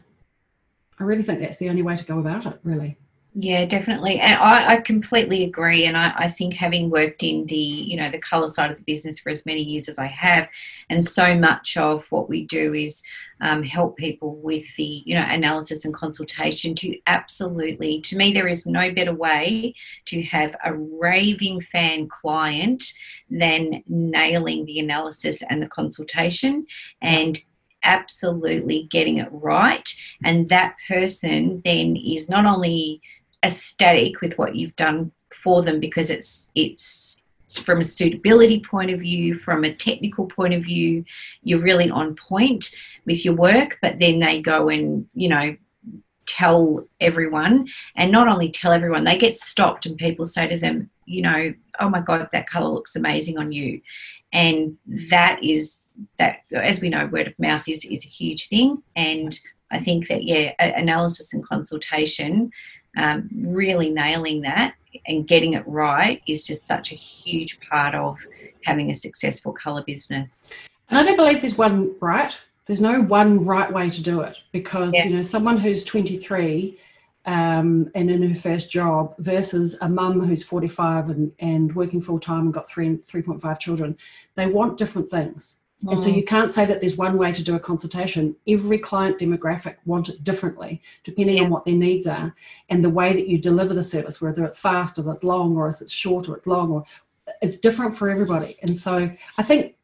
I really think that's the only way to go about it, really.
Yeah, definitely. And I, I completely agree. And I, I, think having worked in the, you know, the colour side of the business for as many years as I have, and so much of what we do is um, help people with the, you know, analysis and consultation to absolutely, to me, there is no better way to have a raving fan client than nailing the analysis and the consultation and absolutely getting it right. And that person then is not only ecstatic with what you've done for them because it's it's from a suitability point of view, from a technical point of view, you're really on point with your work, but then they go and, you know, tell everyone and not only tell everyone, they get stopped and people say to them, you know, oh my God, that colour looks amazing on you. And that is that as we know, word of mouth is, is a huge thing. And I think that yeah, analysis and consultation um, really nailing that and getting it right is just such a huge part of having a successful colour business.
And I don't believe there's one right. There's no one right way to do it because yeah. you know someone who's 23 um, and in her first job versus a mum who's 45 and, and working full time and got three 3.5 children, they want different things. Mm. And so mm. you can't say that there's one way to do a consultation. Every client demographic want it differently, depending yeah. on what their needs are and the way that you deliver the service, whether it's fast or it's long or if it's short or it's long or it's different for everybody. And so I think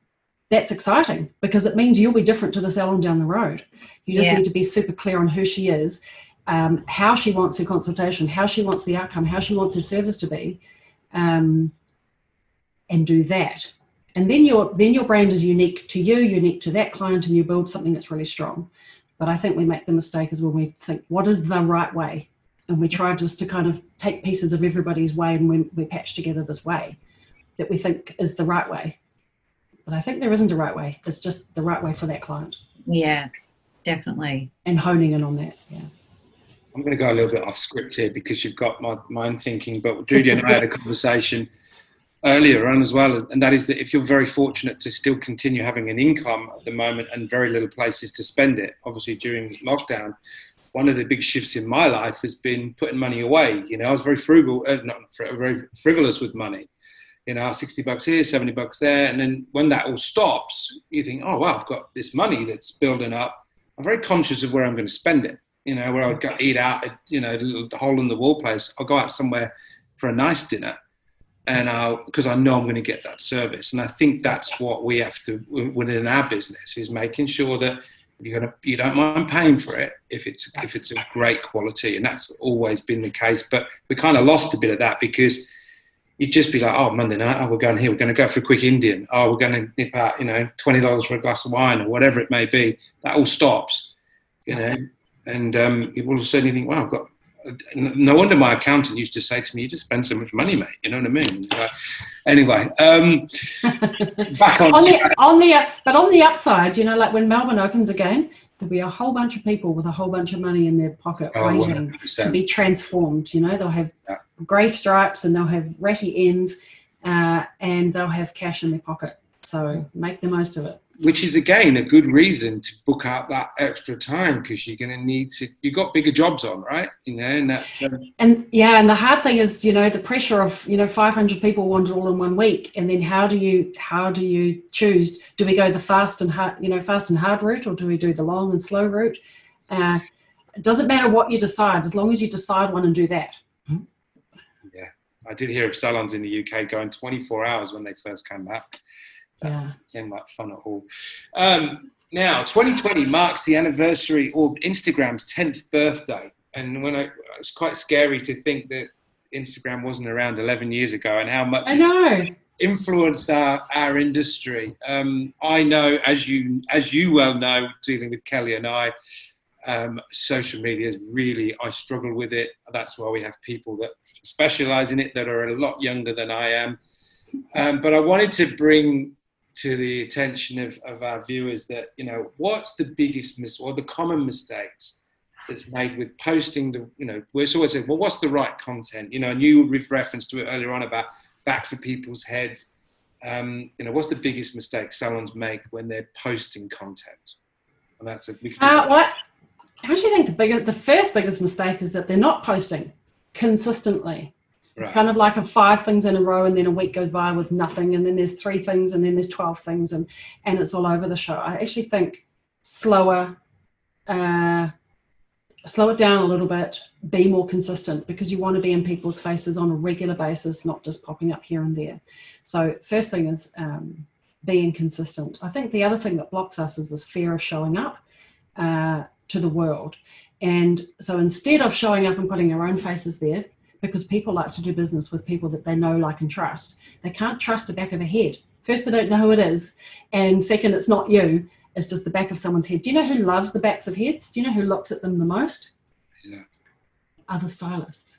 that's exciting because it means you'll be different to the salon down the road. You just yeah. need to be super clear on who she is, um, how she wants her consultation, how she wants the outcome, how she wants her service to be, um, and do that and then your then your brand is unique to you unique to that client and you build something that's really strong. But i think we make the mistake is when we think what is the right way? And we try just to kind of take pieces of everybody's way and we, we patch together this way that we think is the right way. But i think there isn't a right way it's just the right way for that client.
Yeah definitely.
And honing in on that yeah.
I'm going to go a little bit off script here because you've got my mind thinking but judy and i had a conversation earlier on as well, and that is that if you're very fortunate to still continue having an income at the moment and very little places to spend it, obviously during lockdown, one of the big shifts in my life has been putting money away. You know, I was very frugal, uh, not very frivolous with money. You know, 60 bucks here, 70 bucks there. And then when that all stops, you think, oh, wow, I've got this money that's building up. I'm very conscious of where I'm going to spend it. You know, where I would go eat out at, you know, a little hole in the wall place. I'll go out somewhere for a nice dinner and because I know I'm going to get that service. And I think that's what we have to within our business is making sure that you're gonna you don't mind paying for it if it's if it's a great quality, and that's always been the case. But we kind of lost a bit of that because you'd just be like, oh, Monday night, oh, we're going here, we're going to go for a quick Indian, oh, we're going to nip out, you know, twenty dollars for a glass of wine or whatever it may be. That all stops, you know, and um, you all of a sudden you think, wow, I've got no wonder my accountant used to say to me, "You just spend so much money, mate." You know what I mean? Uh, anyway, um,
back on, on the on the but on the upside, you know, like when Melbourne opens again, there'll be a whole bunch of people with a whole bunch of money in their pocket oh, waiting 100%. to be transformed. You know, they'll have yeah. grey stripes and they'll have ratty ends, uh, and they'll have cash in their pocket. So make the most of it.
Which is again a good reason to book out that extra time because you're going to need to you've got bigger jobs on right? You know and that's um,
and yeah and the hard thing is you know the pressure of you know 500 people want it all in one week and then how do you how do you choose? Do we go the fast and hard you know fast and hard route or do we do the long and slow route? Uh, it doesn't matter what you decide as long as you decide one and do that.
Yeah. I did hear of salons in the uk going 24 hours when they first came back
yeah.
seemed like fun at all. Um, now, 2020 marks the anniversary or Instagram's 10th birthday. And when I, it's quite scary to think that Instagram wasn't around 11 years ago and how much
I know.
influenced our, our industry. Um, I know, as you, as you well know, dealing with Kelly and I, um, social media is really, I struggle with it. That's why we have people that specialize in it that are a lot younger than I am. Um, but I wanted to bring to the attention of, of our viewers that you know what's the biggest mis or the common mistakes that's made with posting the you know we're always saying well what's the right content? You know and you referenced to it earlier on about backs of people's heads. Um, you know what's the biggest mistake someone's make when they're posting content? And that's a we can
uh, what I actually think the biggest the first biggest mistake is that they're not posting consistently Right. It's kind of like a five things in a row, and then a week goes by with nothing, and then there's three things, and then there's twelve things, and and it's all over the show. I actually think slower, uh, slow it down a little bit, be more consistent because you want to be in people's faces on a regular basis, not just popping up here and there. So first thing is um, being consistent. I think the other thing that blocks us is this fear of showing up uh, to the world. And so instead of showing up and putting our own faces there, because people like to do business with people that they know, like, and trust. They can't trust the back of a head. First, they don't know who it is, and second, it's not you. It's just the back of someone's head. Do you know who loves the backs of heads? Do you know who looks at them the most?
Yeah.
Other stylists.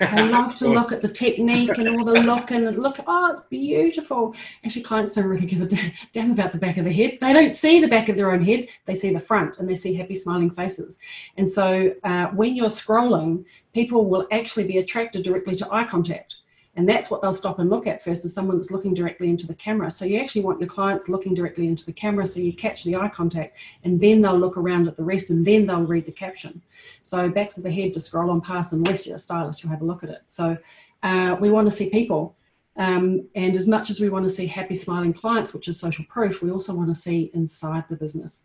They love to look at the technique and all the look and look, oh, it's beautiful. Actually, clients don't really give a damn about the back of the head. They don't see the back of their own head, they see the front and they see happy, smiling faces. And so uh, when you're scrolling, people will actually be attracted directly to eye contact. And that's what they'll stop and look at first is someone that's looking directly into the camera. So you actually want your clients looking directly into the camera so you catch the eye contact and then they'll look around at the rest and then they'll read the caption. So backs of the head to scroll on past unless you're a stylist, you'll have a look at it. So uh, we want to see people. Um, and as much as we want to see happy, smiling clients, which is social proof, we also want to see inside the business.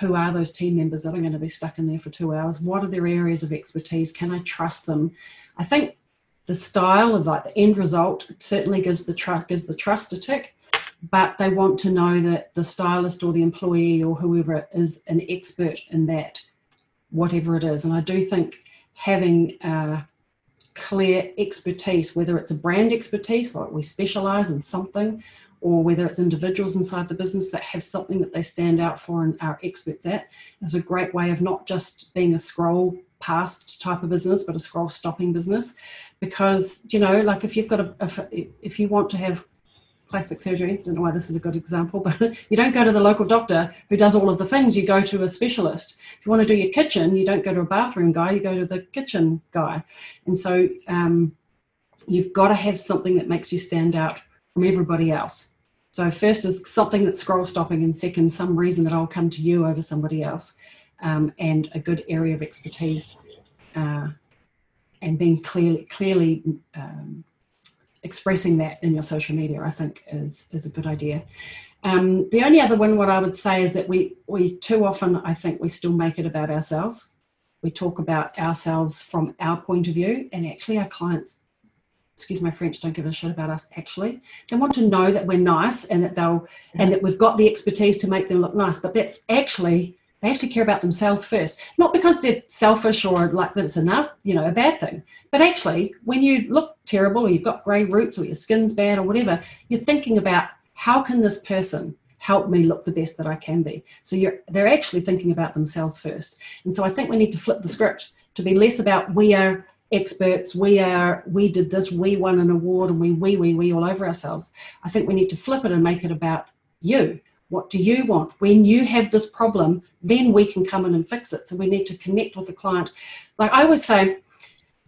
Who are those team members that are going to be stuck in there for two hours? What are their areas of expertise? Can I trust them? I think the style of like the end result certainly gives the trust gives the trust a tick but they want to know that the stylist or the employee or whoever is an expert in that whatever it is. And i do think having clear expertise whether it's a brand expertise like we specialize in something or whether it's individuals inside the business that have something that they stand out for and are experts at is a great way of not just being a scroll past type of business but a scroll stopping business because you know like if you've got a if, if you want to have plastic surgery I don't know why this is a good example but you don't go to the local doctor who does all of the things you go to a specialist. If you want to do your kitchen you don't go to a bathroom guy you go to the kitchen guy. And so um, you've got to have something that makes you stand out from everybody else. So first is something that's scroll stopping and second some reason that i'll come to you over somebody else um, and a good area of expertise uh, and being clearly clearly um, expressing that in your social media, I think is is a good idea. Um, the only other one, what I would say is that we we too often I think we still make it about ourselves. We talk about ourselves from our point of view, and actually our clients, excuse my French, don't give a shit about us. Actually, they want to know that we're nice and that they'll and that we've got the expertise to make them look nice. But that's actually they actually care about themselves first, not because they're selfish or like that it's enough, you know, a bad thing. But actually, when you look terrible or you've got grey roots or your skin's bad or whatever, you're thinking about how can this person help me look the best that I can be. So you're they're actually thinking about themselves first. And so I think we need to flip the script to be less about we are experts, we are we did this, we won an award, and we we we we all over ourselves. I think we need to flip it and make it about you what do you want? When you have this problem, then we can come in and fix it. So we need to connect with the client. Like I always say,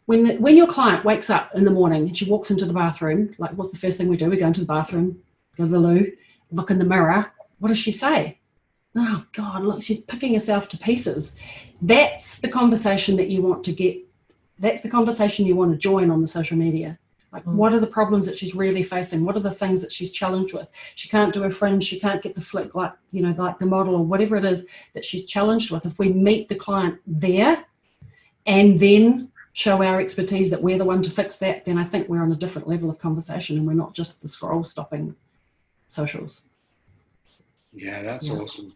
when, the, when your client wakes up in the morning and she walks into the bathroom, like what's the first thing we do? We go into the bathroom, go to the loo, look in the mirror, what does she say? Oh God, look, she's picking herself to pieces. That's the conversation that you want to get. That's the conversation you want to join on the social media. Like, mm. what are the problems that she's really facing? What are the things that she's challenged with? She can't do a fringe, she can't get the flick like, you know, like the model or whatever it is that she's challenged with. If we meet the client there and then show our expertise that we're the one to fix that, then I think we're on a different level of conversation and we're not just the scroll stopping socials.
Yeah, that's yeah. awesome.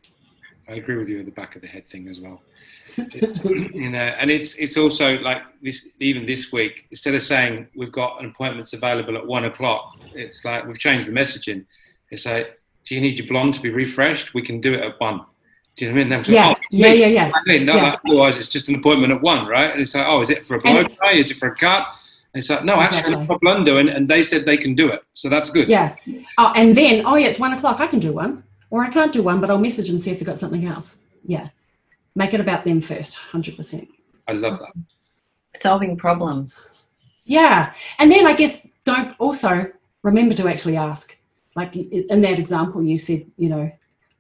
I agree with you with the back of the head thing as well. you know, and it's it's also like this. Even this week, instead of saying we've got an appointments available at one o'clock, it's like we've changed the messaging. It's like, do you need your blonde to be refreshed? We can do it at one. Do you know what I
mean? yeah. Like, oh, yeah, yeah, yeah,
yeah. No, yeah. Like, otherwise, it's just an appointment at one, right? And it's like, oh, is it for a blow dry? Is it for a cut? And it's like, no, exactly. actually, I've blonde doing, and they said they can do it, so that's good.
Yeah. Oh, and then, oh yeah, it's one o'clock. I can do one, or I can't do one, but I'll message and see if they've got something else. Yeah. Make it about them first 100%
i love that.
Solving problems.
Yeah. And then i guess don't also remember to actually ask. Like in that example you said you know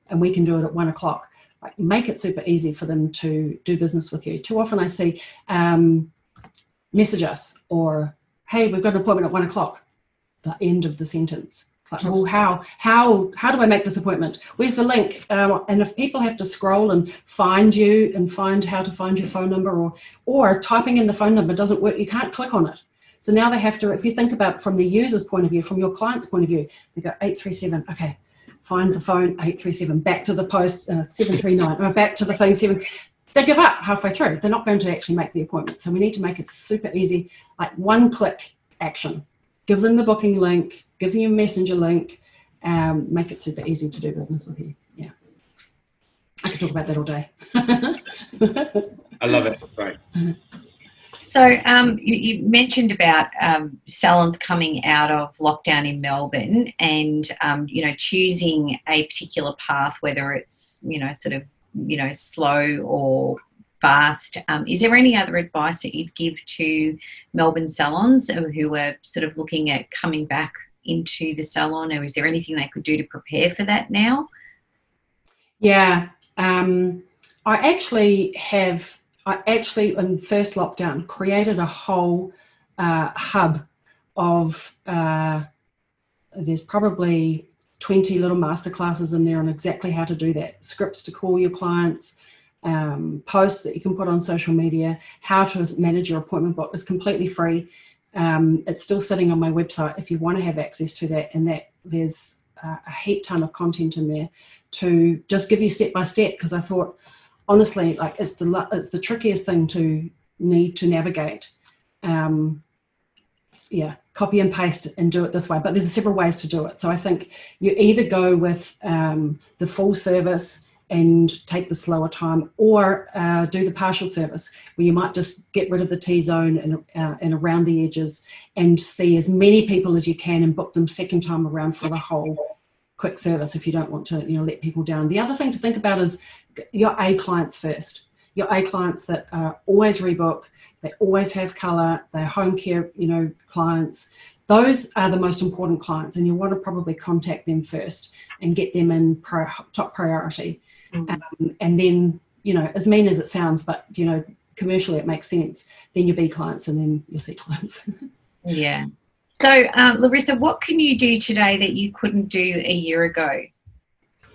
and we can do it at one o'clock. Like make it super easy for them to do business with you. Too often i see um, message us or hey we've got an appointment at one o'clock. The end of the sentence like, well, how how how do I make this appointment? Where's the link? Um, and if people have to scroll and find you and find how to find your phone number, or or typing in the phone number doesn't work, you can't click on it. So now they have to. If you think about from the user's point of view, from your client's point of view, they go eight three seven. Okay, find the phone eight three seven. Back to the post uh, seven three nine. Or back to the phone seven. They give up halfway through. They're not going to actually make the appointment. So we need to make it super easy, like one click action give them the booking link, give them your messenger link, um, make it super easy to do business with you. Yeah. I could talk about that all day.
I love it. Right.
So um, you, you, mentioned about um, salons coming out of lockdown in Melbourne, and um, you know choosing a particular path, whether it's you know sort of you know slow or fast. Um, is there any other advice that you'd give to Melbourne salons who are sort of looking at coming back into the salon, or is there anything they could do to prepare for that now?
Yeah, um, I actually have. I actually, in first lockdown, created a whole uh, hub of. Uh, there's probably 20 little masterclasses in there on exactly how to do that. Scripts to call your clients, um, posts that you can put on social media, how to manage your appointment book is completely free. Um, it's still sitting on my website if you want to have access to that, and that there's uh, a heap ton of content in there to just give you step by step. Because I thought, honestly, like it's the it's the trickiest thing to need to navigate. Um, yeah, copy and paste and do it this way. But there's several ways to do it. So I think you either go with um, the full service and take the slower time, or uh, do the partial service where you might just get rid of the T zone and, uh, and around the edges and see as many people as you can and book them second time around for the whole quick service if you don't want to you know let people down. The other thing to think about is your A clients first. Your A clients that uh, always rebook, they always have color, they're home care you know clients those are the most important clients and you want to probably contact them first and get them in pro- top priority. Um, and then you know as mean as it sounds but you know commercially it makes sense then your b clients and then your c clients
yeah so um, larissa what can you do today that you couldn't do a year ago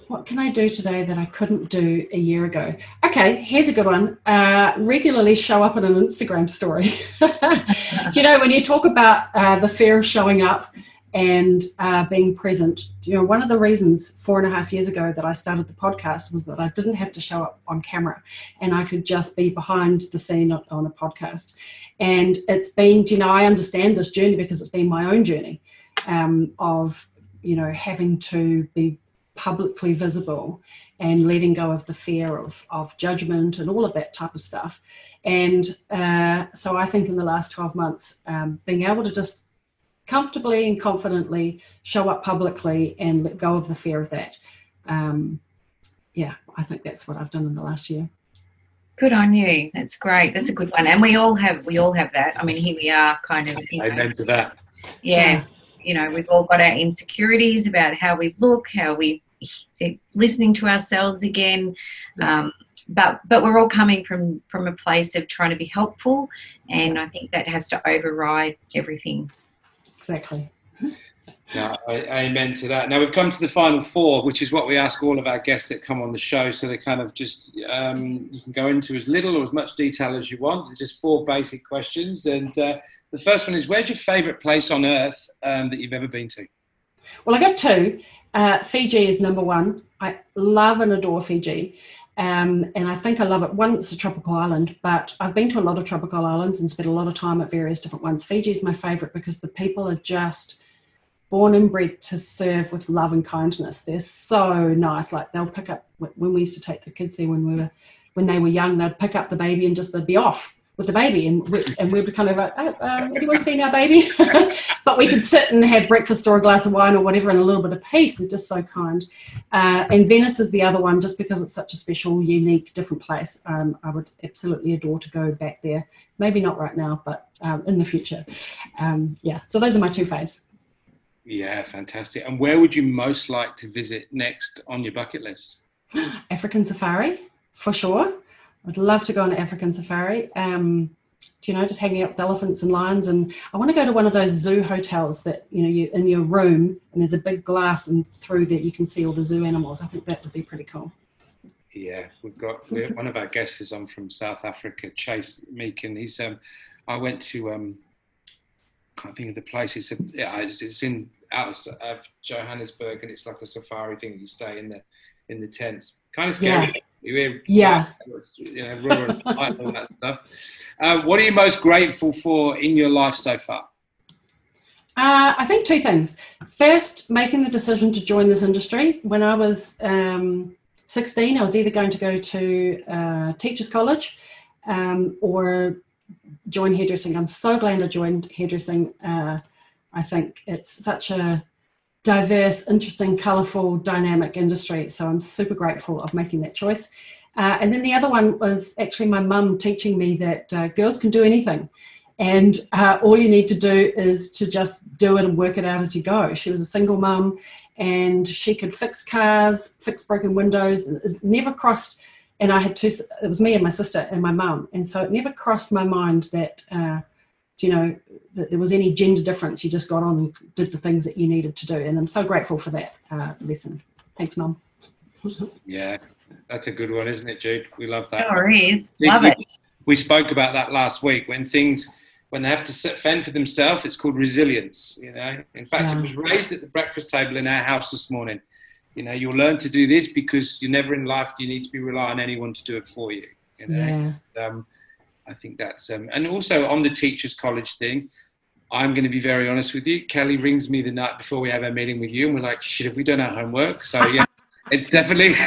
what can I do today that I couldn't do a year ago? Okay, here's a good one. Uh, regularly show up in an Instagram story. do you know when you talk about uh, the fear of showing up and uh, being present. You know, one of the reasons four and a half years ago that I started the podcast was that I didn't have to show up on camera and I could just be behind the scene on a podcast. And it's been, you know, I understand this journey because it's been my own journey um, of, you know, having to be publicly visible and letting go of the fear of, of judgment and all of that type of stuff. And uh, so I think in the last 12 months, um, being able to just comfortably and confidently show up publicly and let go of the fear of that. Um, yeah, I think that's what I've done in the last year.
Good on you. That's great. That's a good one. And we all have we all have that. I mean, here we are, kind of.
Amen to that.
Yeah, you know, we've all got our insecurities about how we look, how we listening to ourselves again. Um, but but we're all coming from from a place of trying to be helpful, and I think that has to override everything.
Exactly.
Yeah, amen to that. Now we've come to the final four, which is what we ask all of our guests that come on the show. So they kind of just um, you can go into as little or as much detail as you want. It's just four basic questions, and uh, the first one is: Where's your favourite place on earth um, that you've ever been to?
Well, I got two. Uh, Fiji is number one. I love and adore Fiji. Um, and I think I love it. One, it's a tropical island, but I've been to a lot of tropical islands and spent a lot of time at various different ones. Fiji is my favorite because the people are just born and bred to serve with love and kindness. They're so nice. Like they'll pick up when we used to take the kids there when we were when they were young, they'd pick up the baby and just they'd be off with the baby, and we, and we'd be kind of like, oh, um, anyone seen our baby? but we could sit and have breakfast or a glass of wine or whatever, and a little bit of peace. and just so kind. Uh, and Venice is the other one, just because it's such a special, unique, different place. Um, I would absolutely adore to go back there. Maybe not right now, but um, in the future. Um, yeah, so those are my two faves.
Yeah, fantastic. And where would you most like to visit next on your bucket list?
African safari, for sure. I'd love to go on an African safari. Um, you know, just hanging out with elephants and lions. And I want to go to one of those zoo hotels that, you know, you in your room and there's a big glass and through that you can see all the zoo animals. I think that would be pretty cool.
Yeah, we've got one of our guests is on from South Africa, Chase Meakin. He's um, I went to um, I can't think of the place. It's a, it's in out of Johannesburg, and it's like a safari thing. You stay in the in the tents. Kind of scary.
Yeah. Yeah.
You know, all that stuff. Uh, what are you most grateful for in your life so far?
Uh, I think two things. First, making the decision to join this industry. When I was um, 16, I was either going to go to uh, teachers college um, or join hairdressing. I'm so glad I joined hairdressing. Uh, I think it's such a diverse, interesting, colourful, dynamic industry. So I'm super grateful of making that choice. Uh, and then the other one was actually my mum teaching me that uh, girls can do anything. And uh, all you need to do is to just do it and work it out as you go. She was a single mum and she could fix cars, fix broken windows. Never crossed, and I had two, it was me and my sister and my mum. And so it never crossed my mind that uh, you know that there was any gender difference you just got on and did the things that you needed to do. And i'm so grateful for that uh, lesson. Thanks mum.
Yeah that's a good one isn't it jude? We love that.
Sure is. Love we, it.
we spoke about that last week when things when they have to fend for themselves it's called resilience you know? In fact yeah. it was raised at the breakfast table in our house this morning. You know you'll learn to do this because you're never in life do you need to be relying on anyone to do it for you you know? Yeah. um, I think that's um, and also on the teachers college thing. I'm going to be very honest with you. Kelly rings me the night before we have our meeting with you, and we're like, "Shit, have we done our homework?" So yeah, it's definitely.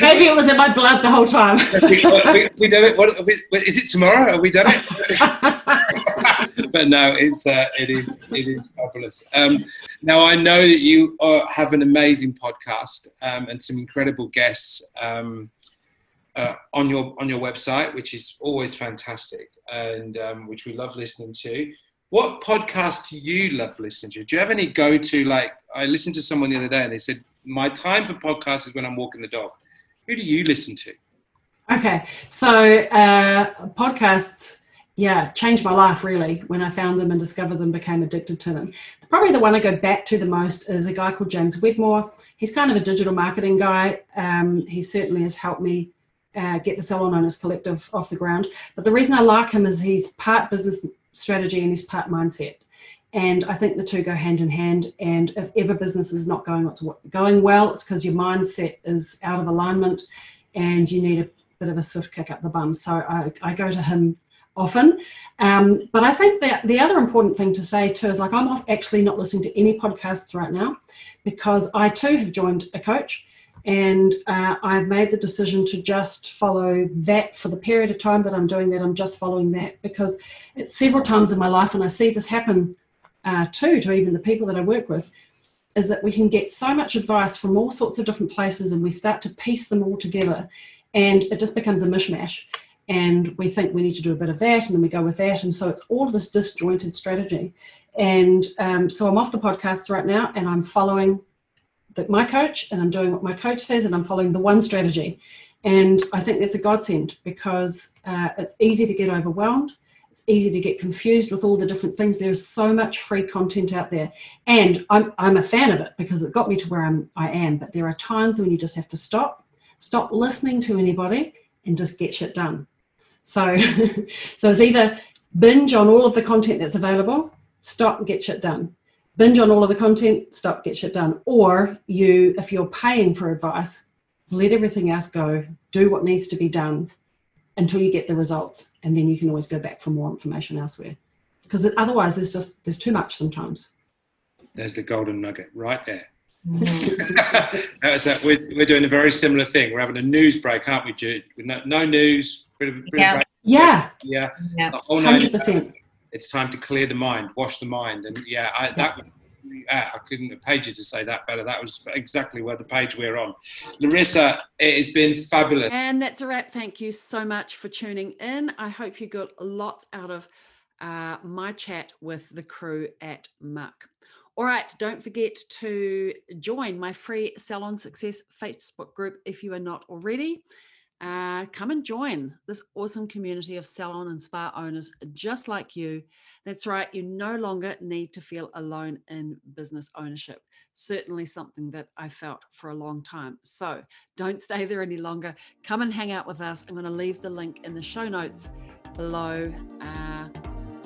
Maybe it was in my blood the whole time.
we, we, we done it. What, is it tomorrow? Have we done it? but no, it's uh, it is it is fabulous. Um, now I know that you are, have an amazing podcast um, and some incredible guests. Um, uh, on your on your website, which is always fantastic and um, which we love listening to. What podcast do you love listening to? Do you have any go to? Like I listened to someone the other day and they said my time for podcasts is when I'm walking the dog. Who do you listen to?
Okay, so uh, podcasts, yeah, changed my life really when I found them and discovered them, became addicted to them. Probably the one I go back to the most is a guy called James Wedmore. He's kind of a digital marketing guy. Um, he certainly has helped me uh, get the Salon Owners Collective off the ground. But the reason I like him is he's part business strategy and he's part mindset. And I think the two go hand in hand. And if ever business is not going what's going well, it's because your mindset is out of alignment and you need a bit of a swift kick up the bum. So I, I go to him often. Um, but I think that the other important thing to say too is like I'm actually not listening to any podcasts right now because I too have joined a coach and uh, I've made the decision to just follow that for the period of time that I'm doing that. I'm just following that because it's several times in my life, and I see this happen uh, too to even the people that I work with, is that we can get so much advice from all sorts of different places and we start to piece them all together and it just becomes a mishmash. And we think we need to do a bit of that, and then we go with that. And so it's all this disjointed strategy. And um, so I'm off the podcast right now, and I'm following the, my coach and I'm doing what my coach says and I'm following the one strategy. And I think that's a godsend because uh, it's easy to get overwhelmed. It's easy to get confused with all the different things. There's so much free content out there. And I'm, I'm a fan of it because it got me to where I'm, I am. But there are times when you just have to stop, stop listening to anybody and just get shit done. So, so it's either binge on all of the content that's available, stop and get shit done. Binge on all of the content, stop, get shit done. Or you, if you're paying for advice, let everything else go, do what needs to be done until you get the results. And then you can always go back for more information elsewhere. Because otherwise there's just there's too much sometimes.
There's the golden nugget right there. Mm-hmm. we're, we're doing a very similar thing. We're having a news break, aren't we, Jude? No, no news, bit of, bit
yeah. Of yeah.
Yeah.
Yeah. 100%.
It's time to clear the mind, wash the mind. And yeah, I, that yeah, I couldn't have paid you to say that better. That was exactly where the page we're on. Larissa, it has been fabulous.
And that's a wrap. Thank you so much for tuning in. I hope you got lots out of uh, my chat with the crew at Muk. All right, don't forget to join my free Salon Success Facebook group if you are not already. Uh, come and join this awesome community of salon and spa owners just like you. That's right, you no longer need to feel alone in business ownership. Certainly something that I felt for a long time. So don't stay there any longer. Come and hang out with us. I'm going to leave the link in the show notes below. Uh,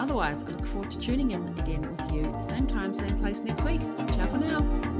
Otherwise, I look forward to tuning in again with you, same time, same place next week. Ciao for now.